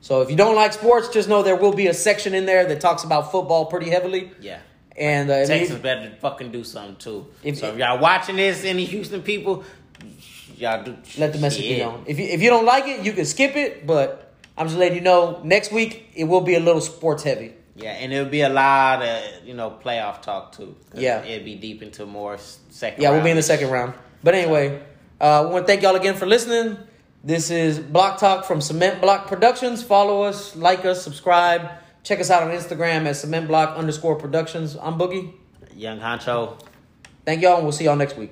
So if you don't like sports, just know there will be a section in there that talks about football pretty heavily. Yeah. And uh, mean, Texans better fucking do something too. If- so if y'all watching this, any Houston people, y'all do let the message be shit. known. If you if you don't like it, you can skip it. But I'm just letting you know next week it will be a little sports heavy. Yeah, and it'll be a lot of you know playoff talk too. Yeah. it'll be deep into more second. Yeah, we'll be in the second round. But anyway, uh, we want to thank y'all again for listening. This is Block Talk from Cement Block Productions. Follow us, like us, subscribe. Check us out on Instagram at Cement Block underscore Productions. I'm Boogie. Young Honcho. Thank y'all, and we'll see y'all next week.